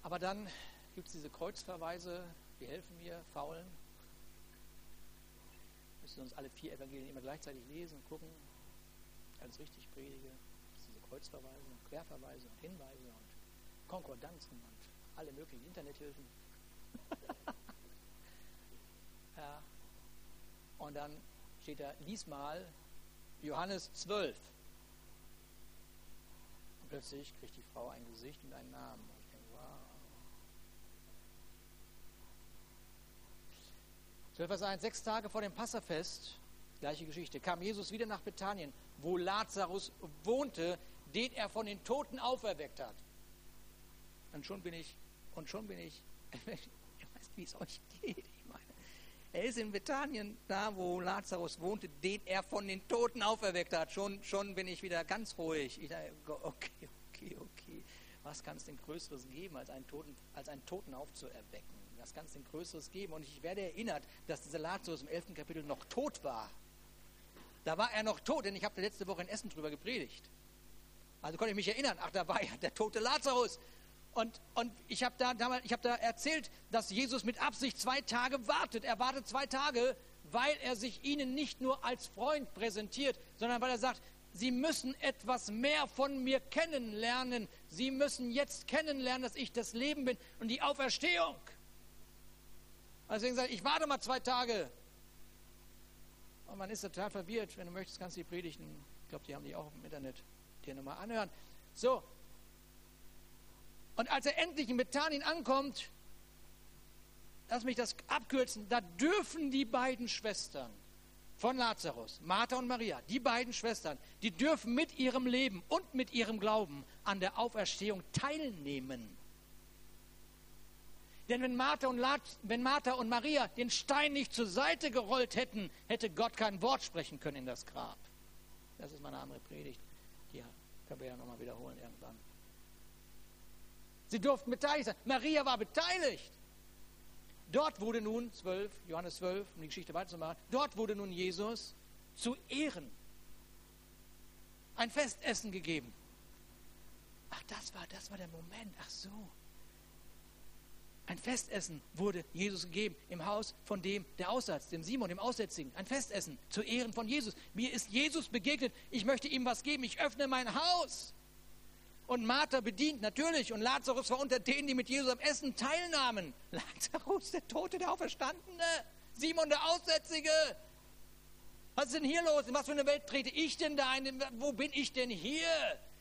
Aber dann gibt es diese Kreuzverweise, die helfen mir, faulen. Wir müssen uns alle vier Evangelien immer gleichzeitig lesen und gucken, alles richtig predige. Kreuzverweise und Querverweise und Hinweise und Konkordanzen und alle möglichen Internethilfen. [LAUGHS] ja. Und dann steht da, lies mal Johannes 12. Und plötzlich kriegt die Frau ein Gesicht und einen Namen. Und ich denke, wow. 12 Vers 1, sechs Tage vor dem Passafest, gleiche Geschichte, kam Jesus wieder nach Bethanien, wo Lazarus wohnte, den er von den Toten auferweckt hat. Und schon bin ich, und schon bin ich, [LAUGHS] ich weiß, wie es euch geht. Ich meine, er ist in Bethanien, da wo Lazarus wohnte, den er von den Toten auferweckt hat. Schon, schon bin ich wieder ganz ruhig. Ich dachte, okay, okay, okay. Was kann es denn Größeres geben, als einen, Toten, als einen Toten aufzuerwecken? Was kann es Größeres geben? Und ich werde erinnert, dass dieser Lazarus im 11. Kapitel noch tot war. Da war er noch tot, denn ich habe letzte Woche in Essen drüber gepredigt. Also konnte ich mich erinnern, ach, da war ja der tote Lazarus. Und, und ich habe da, hab da erzählt, dass Jesus mit Absicht zwei Tage wartet. Er wartet zwei Tage, weil er sich ihnen nicht nur als Freund präsentiert, sondern weil er sagt, Sie müssen etwas mehr von mir kennenlernen. Sie müssen jetzt kennenlernen, dass ich das Leben bin und die Auferstehung. Also ich sage, ich warte mal zwei Tage. Und man ist total verwirrt. Wenn du möchtest, kannst du die Predigten, ich glaube, die haben die auch im Internet, dir nochmal anhören. So. Und als er endlich in Bethanien ankommt, lass mich das abkürzen, da dürfen die beiden Schwestern von Lazarus, Martha und Maria, die beiden Schwestern, die dürfen mit ihrem Leben und mit ihrem Glauben an der Auferstehung teilnehmen. Denn wenn Martha, und wenn Martha und Maria den Stein nicht zur Seite gerollt hätten, hätte Gott kein Wort sprechen können in das Grab. Das ist mal eine andere Predigt. Die können wir ja nochmal wiederholen irgendwann. Sie durften beteiligt sein. Maria war beteiligt. Dort wurde nun, 12, Johannes 12, um die Geschichte weiterzumachen, dort wurde nun Jesus zu Ehren ein Festessen gegeben. Ach, das war, das war der Moment. Ach so. Ein Festessen wurde Jesus gegeben im Haus von dem, der Aussatz, dem Simon, dem Aussätzigen. Ein Festessen zu Ehren von Jesus. Mir ist Jesus begegnet. Ich möchte ihm was geben. Ich öffne mein Haus. Und Martha bedient natürlich. Und Lazarus war unter denen, die mit Jesus am Essen teilnahmen. [LAUGHS] Lazarus, der Tote, der Auferstandene. Simon, der Aussätzige. Was ist denn hier los? In was für eine Welt trete ich denn da ein? Wo bin ich denn hier?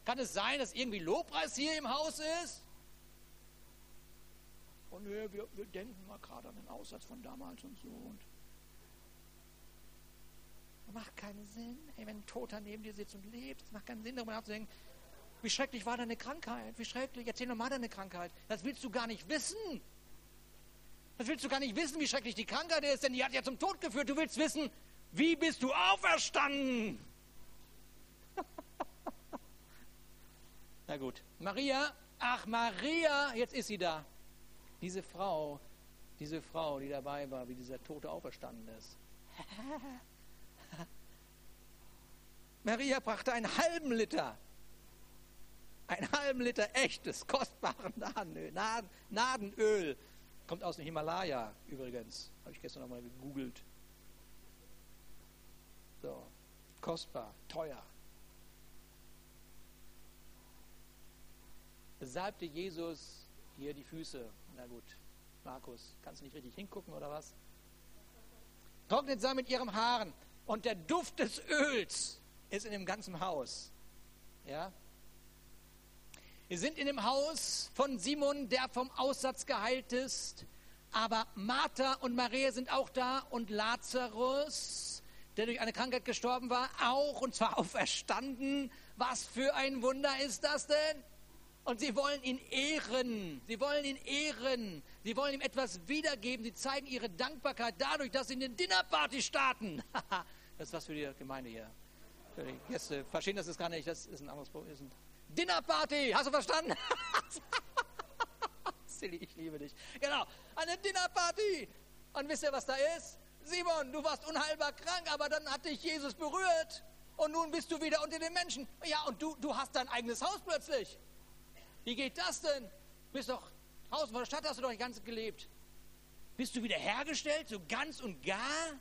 Kann es sein, dass irgendwie Lobpreis hier im Haus ist? Und oh, wir, wir denken mal gerade an den Aussatz von damals und so. Und macht keinen Sinn. Hey, wenn ein Toter neben dir sitzt und lebt, es macht keinen Sinn, darüber nachzudenken, wie schrecklich war deine Krankheit? Wie schrecklich? Erzähl doch mal deine Krankheit. Das willst du gar nicht wissen. Das willst du gar nicht wissen, wie schrecklich die Krankheit ist, denn die hat ja zum Tod geführt. Du willst wissen, wie bist du auferstanden? [LAUGHS] Na gut. Maria, ach Maria, jetzt ist sie da. Diese Frau, diese Frau, die dabei war, wie dieser Tote auferstanden ist. [LAUGHS] Maria brachte einen halben Liter, einen halben Liter echtes, kostbaren Nadenöl. Nadenöl. Kommt aus dem Himalaya übrigens. Habe ich gestern nochmal gegoogelt. So, kostbar, teuer. Salbte Jesus hier die Füße na gut, Markus, kannst du nicht richtig hingucken oder was? Trocknet sie mit ihrem Haaren und der Duft des Öls ist in dem ganzen Haus. Ja? Wir sind in dem Haus von Simon, der vom Aussatz geheilt ist. Aber Martha und Maria sind auch da und Lazarus, der durch eine Krankheit gestorben war, auch und zwar [LAUGHS] auferstanden. Was für ein Wunder ist das denn? Und sie wollen ihn ehren. Sie wollen ihn ehren. Sie wollen ihm etwas wiedergeben. Sie zeigen ihre Dankbarkeit dadurch, dass sie eine Dinnerparty starten. [LAUGHS] das ist was für die Gemeinde hier. Für die Gäste. Verstehen das ist gar nicht. Das ist ein anderes Problem. Dinnerparty. Hast du verstanden? [LAUGHS] Silly, ich liebe dich. Genau. Eine Dinnerparty. Und wisst ihr, was da ist? Simon, du warst unheilbar krank, aber dann hat dich Jesus berührt. Und nun bist du wieder unter den Menschen. Ja, und du, du hast dein eigenes Haus plötzlich. Wie geht das denn? Bist doch draußen von der Stadt, hast du doch die ganze gelebt. Bist du wiederhergestellt, so ganz und gar?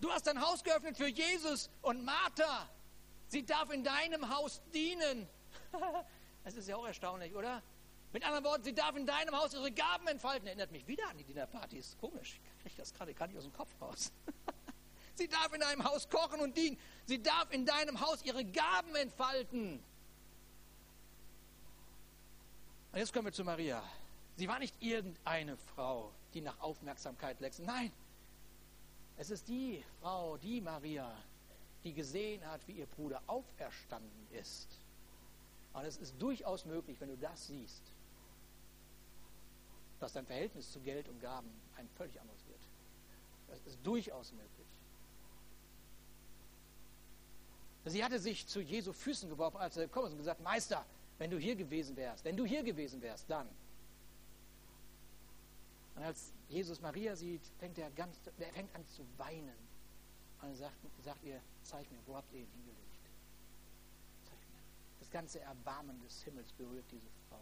Du hast dein Haus geöffnet für Jesus und Martha. Sie darf in deinem Haus dienen. [LAUGHS] Das ist ja auch erstaunlich, oder? Mit anderen Worten, sie darf in deinem Haus ihre Gaben entfalten. Erinnert mich wieder an die Dinnerpartys. Komisch, ich kriege das gerade gar nicht aus dem Kopf raus. [LAUGHS] Sie darf in deinem Haus kochen und dienen. Sie darf in deinem Haus ihre Gaben entfalten. Und jetzt kommen wir zu Maria. Sie war nicht irgendeine Frau, die nach Aufmerksamkeit lechzt. Nein, es ist die Frau, die Maria, die gesehen hat, wie ihr Bruder auferstanden ist. Und es ist durchaus möglich, wenn du das siehst, dass dein Verhältnis zu Geld und Gaben ein völlig anderes wird. Das ist durchaus möglich. Sie hatte sich zu Jesu Füßen geworfen, als er gekommen ist und gesagt, Meister, wenn du hier gewesen wärst, wenn du hier gewesen wärst, dann. Und als Jesus Maria sieht, fängt er, ganz, er fängt an zu weinen. Und er sagt, sagt ihr, zeig mir, wo habt ihr ihn hingelegt? Das ganze Erbarmen des Himmels berührt diese Frau.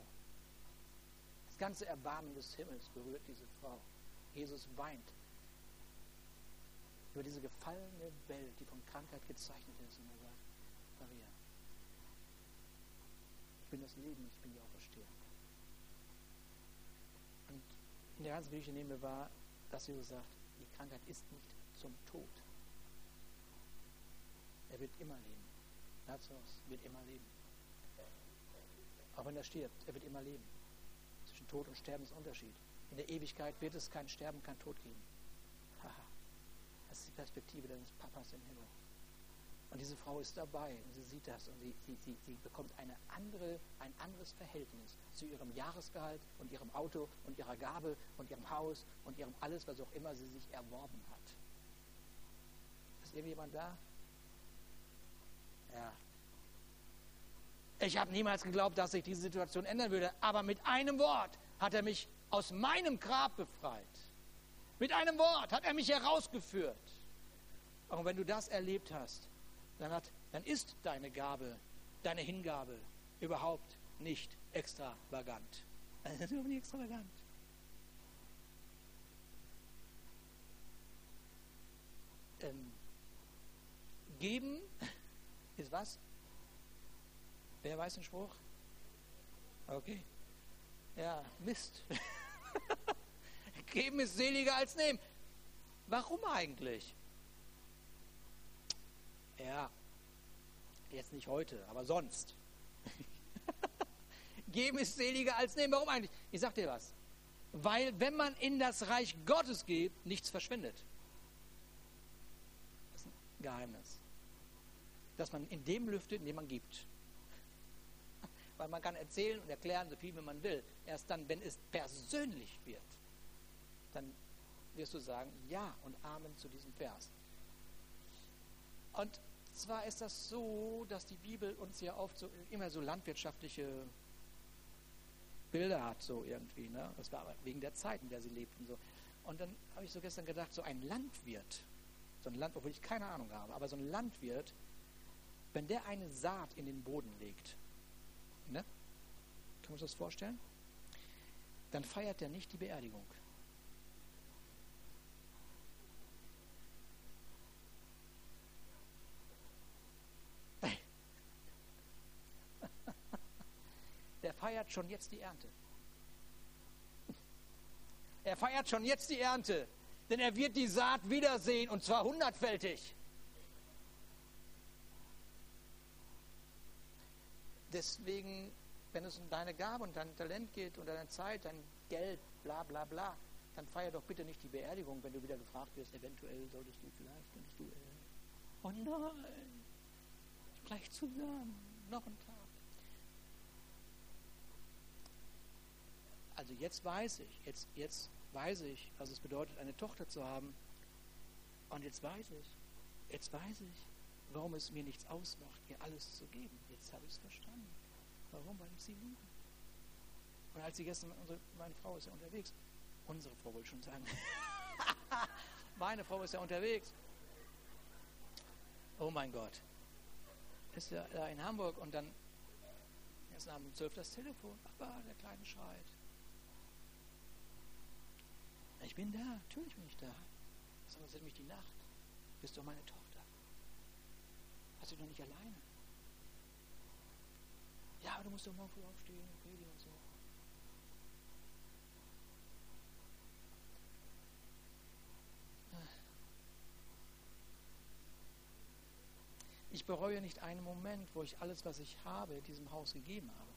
Das ganze Erbarmen des Himmels berührt diese Frau. Jesus weint über diese gefallene Welt, die von Krankheit gezeichnet ist. Und er sagt, Maria, ich bin das Leben, ich bin die Auferstehung. Und in der ganzen Geschichte nehmen wir wahr, dass Jesus sagt, die Krankheit ist nicht zum Tod. Er wird immer leben. Lazarus wird immer leben. Auch wenn er stirbt, er wird immer leben. Zwischen Tod und Sterben ist ein Unterschied. In der Ewigkeit wird es kein Sterben, kein Tod geben. Das ist die Perspektive deines Papas im Himmel. Und diese Frau ist dabei und sie sieht das und sie, sie, sie, sie bekommt eine andere, ein anderes Verhältnis zu ihrem Jahresgehalt und ihrem Auto und ihrer Gabe und ihrem Haus und ihrem alles, was auch immer sie sich erworben hat. Ist irgendjemand da? Ja. Ich habe niemals geglaubt, dass sich diese Situation ändern würde, aber mit einem Wort hat er mich aus meinem Grab befreit. Mit einem Wort hat er mich herausgeführt. Und wenn du das erlebt hast, dann, hat, dann ist deine Gabe, deine Hingabe überhaupt nicht extravagant. [LAUGHS] Das ist überhaupt nicht extravagant. Ähm, geben [LAUGHS] ist was? Wer weiß den Spruch? Okay. Ja, Mist. [LAUGHS] geben ist seliger als nehmen. Warum eigentlich? Ja, jetzt nicht heute, aber sonst. [LAUGHS] Geben ist seliger als nehmen. Warum eigentlich? Ich sag dir was. Weil wenn man in das Reich Gottes geht, nichts verschwindet. Das ist ein Geheimnis. Dass man in dem lüftet, in dem man gibt. [LAUGHS] Weil man kann erzählen und erklären, so viel wie man will. Erst dann, wenn es persönlich wird, dann wirst du sagen, ja und Amen zu diesem Vers. Und zwar ist das so, dass die Bibel uns ja oft so, immer so landwirtschaftliche Bilder hat, so irgendwie. Ne? Das war aber wegen der Zeit, in der sie lebten. So. Und dann habe ich so gestern gedacht, so ein Landwirt, so ein Land, obwohl ich keine Ahnung habe, aber so ein Landwirt, wenn der eine Saat in den Boden legt, ne? können wir uns das vorstellen? Dann feiert er nicht die Beerdigung. feiert schon jetzt die Ernte. Er feiert schon jetzt die Ernte, denn er wird die Saat wiedersehen und zwar hundertfältig. Deswegen, wenn es um deine Gabe und dein Talent geht und deine Zeit, dein Geld, bla bla bla, dann feier doch bitte nicht die Beerdigung, wenn du wieder gefragt wirst, eventuell solltest du vielleicht, könntest du, äh, oh nein, gleich zusammen, noch ein Tag. Also jetzt weiß ich, jetzt, jetzt weiß ich, was es bedeutet, eine Tochter zu haben. Und jetzt weiß ich, jetzt weiß ich, warum es mir nichts ausmacht, ihr alles zu geben. Jetzt habe ich es verstanden. Warum? Weil ich sie liebe. Und als sie gestern, unsere, meine Frau ist ja unterwegs, unsere Frau wollte schon sagen, [LAUGHS] meine Frau ist ja unterwegs. Oh mein Gott. Ist ja da in Hamburg und dann erst Abend um 12 das Telefon. Aber der Kleine schreit. Ich bin da, natürlich bin ich da. Sondern es ist nämlich die Nacht. Bist du meine Tochter? Hast du noch nicht alleine? Ja, aber du musst doch morgen früh aufstehen und predigen und so. Ich bereue nicht einen Moment, wo ich alles, was ich habe, diesem Haus gegeben habe.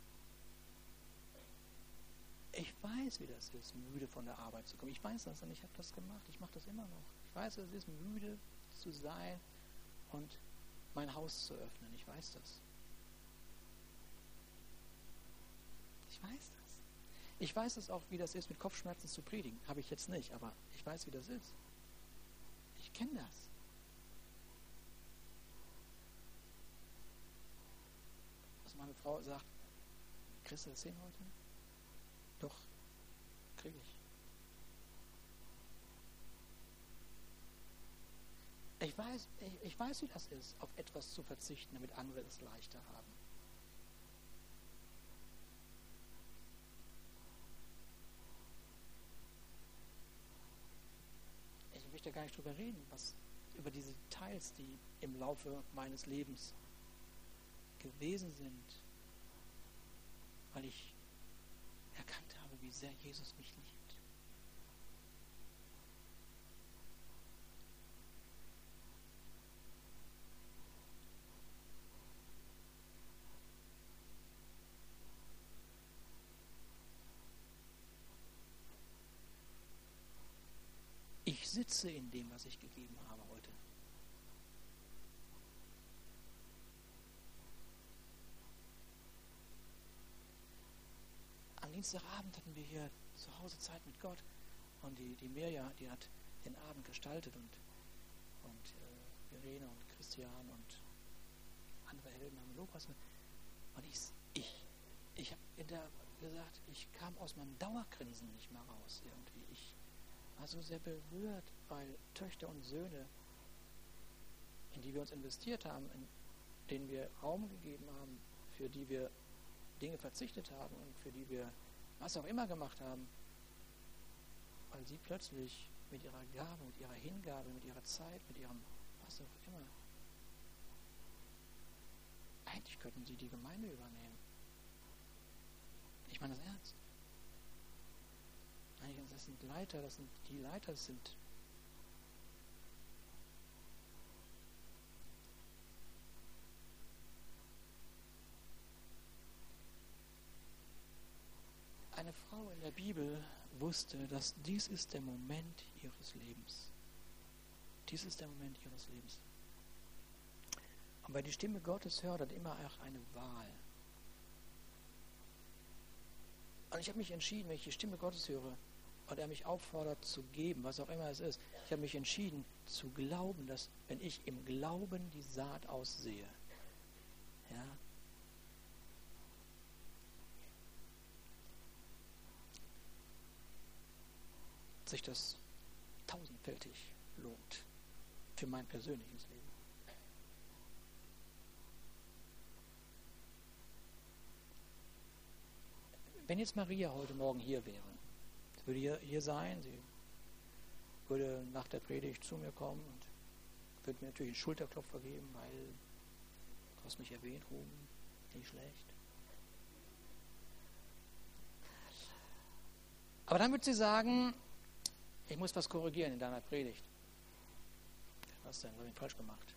Ich weiß, wie das ist, müde von der Arbeit zu kommen. Ich weiß das und ich habe das gemacht. Ich mache das immer noch. Ich weiß, es ist, müde zu sein und mein Haus zu öffnen. Ich weiß das. Ich weiß das. Ich weiß es auch, wie das ist, mit Kopfschmerzen zu predigen. Habe ich jetzt nicht, aber ich weiß, wie das ist. Ich kenne das. Was meine Frau sagt, kriegst du das hin heute? Doch, kriege ich. Ich weiß, ich, ich weiß, wie das ist, auf etwas zu verzichten, damit andere es leichter haben. Ich möchte gar nicht drüber reden, was über diese Details, die im Laufe meines Lebens gewesen sind, weil ich erkannt habe, wie sehr Jesus mich liebt. Ich sitze in dem, was ich gegeben habe heute. Am Dienstagabend hatten wir hier zu Hause Zeit mit Gott und die, die Mirja, die hat den Abend gestaltet und, und äh, Irene und Christian und andere Helden haben Lobpreis mit. Und ich, ich, ich habe gesagt, ich kam aus meinem Dauergrinsen nicht mehr raus irgendwie. Ich, war so sehr berührt, weil Töchter und Söhne, in die wir uns investiert haben, in denen wir Raum gegeben haben, für die wir Dinge verzichtet haben und für die wir was auch immer gemacht haben, weil sie plötzlich mit ihrer Gabe, mit ihrer Hingabe, mit ihrer Zeit, mit ihrem was auch immer, eigentlich könnten sie die Gemeinde übernehmen. Ich meine das ernst. Das sind Leiter, das sind die Leiter sind. Eine Frau in der Bibel wusste, dass dies ist der Moment ihres Lebens. Dies ist der Moment ihres Lebens. Und wer die Stimme Gottes hört, hat immer auch eine Wahl. Und ich habe mich entschieden, wenn ich die Stimme Gottes höre, und er mich auffordert zu geben, was auch immer es ist. Ich habe mich entschieden zu glauben, dass wenn ich im Glauben die Saat aussehe, ja, sich das tausendfältig lohnt für mein persönliches Leben. Wenn jetzt Maria heute Morgen hier wäre, würde hier, hier sein, sie würde nach der Predigt zu mir kommen und würde mir natürlich einen Schulterklopfer geben, weil du hast mich erwähnt, Ruben, nicht schlecht. Aber dann würde sie sagen, ich muss was korrigieren in deiner Predigt. Was denn? Was habe ich falsch gemacht?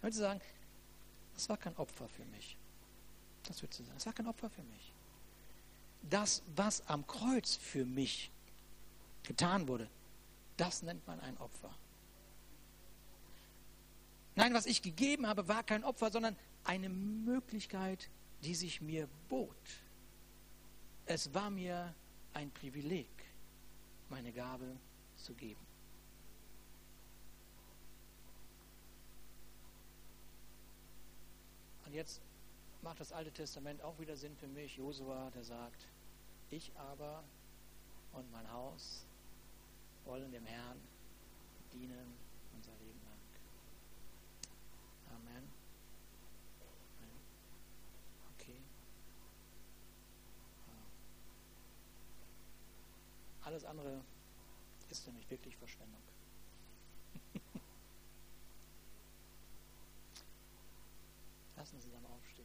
Dann würde sie sagen, das war kein Opfer für mich. Das würde sie sagen, das war kein Opfer für mich das, was am Kreuz für mich getan wurde, das nennt man ein Opfer. Nein, was ich gegeben habe, war kein Opfer, sondern eine Möglichkeit, die sich mir bot. Es war mir ein Privileg, meine Gabe zu geben. Und jetzt macht das Alte Testament auch wieder Sinn für mich. Josua, der sagt, ich aber und mein Haus wollen dem Herrn dienen unser Leben Alles andere ist nämlich wirklich Verschwendung. [LAUGHS] Lassen Sie dann aufschreiben.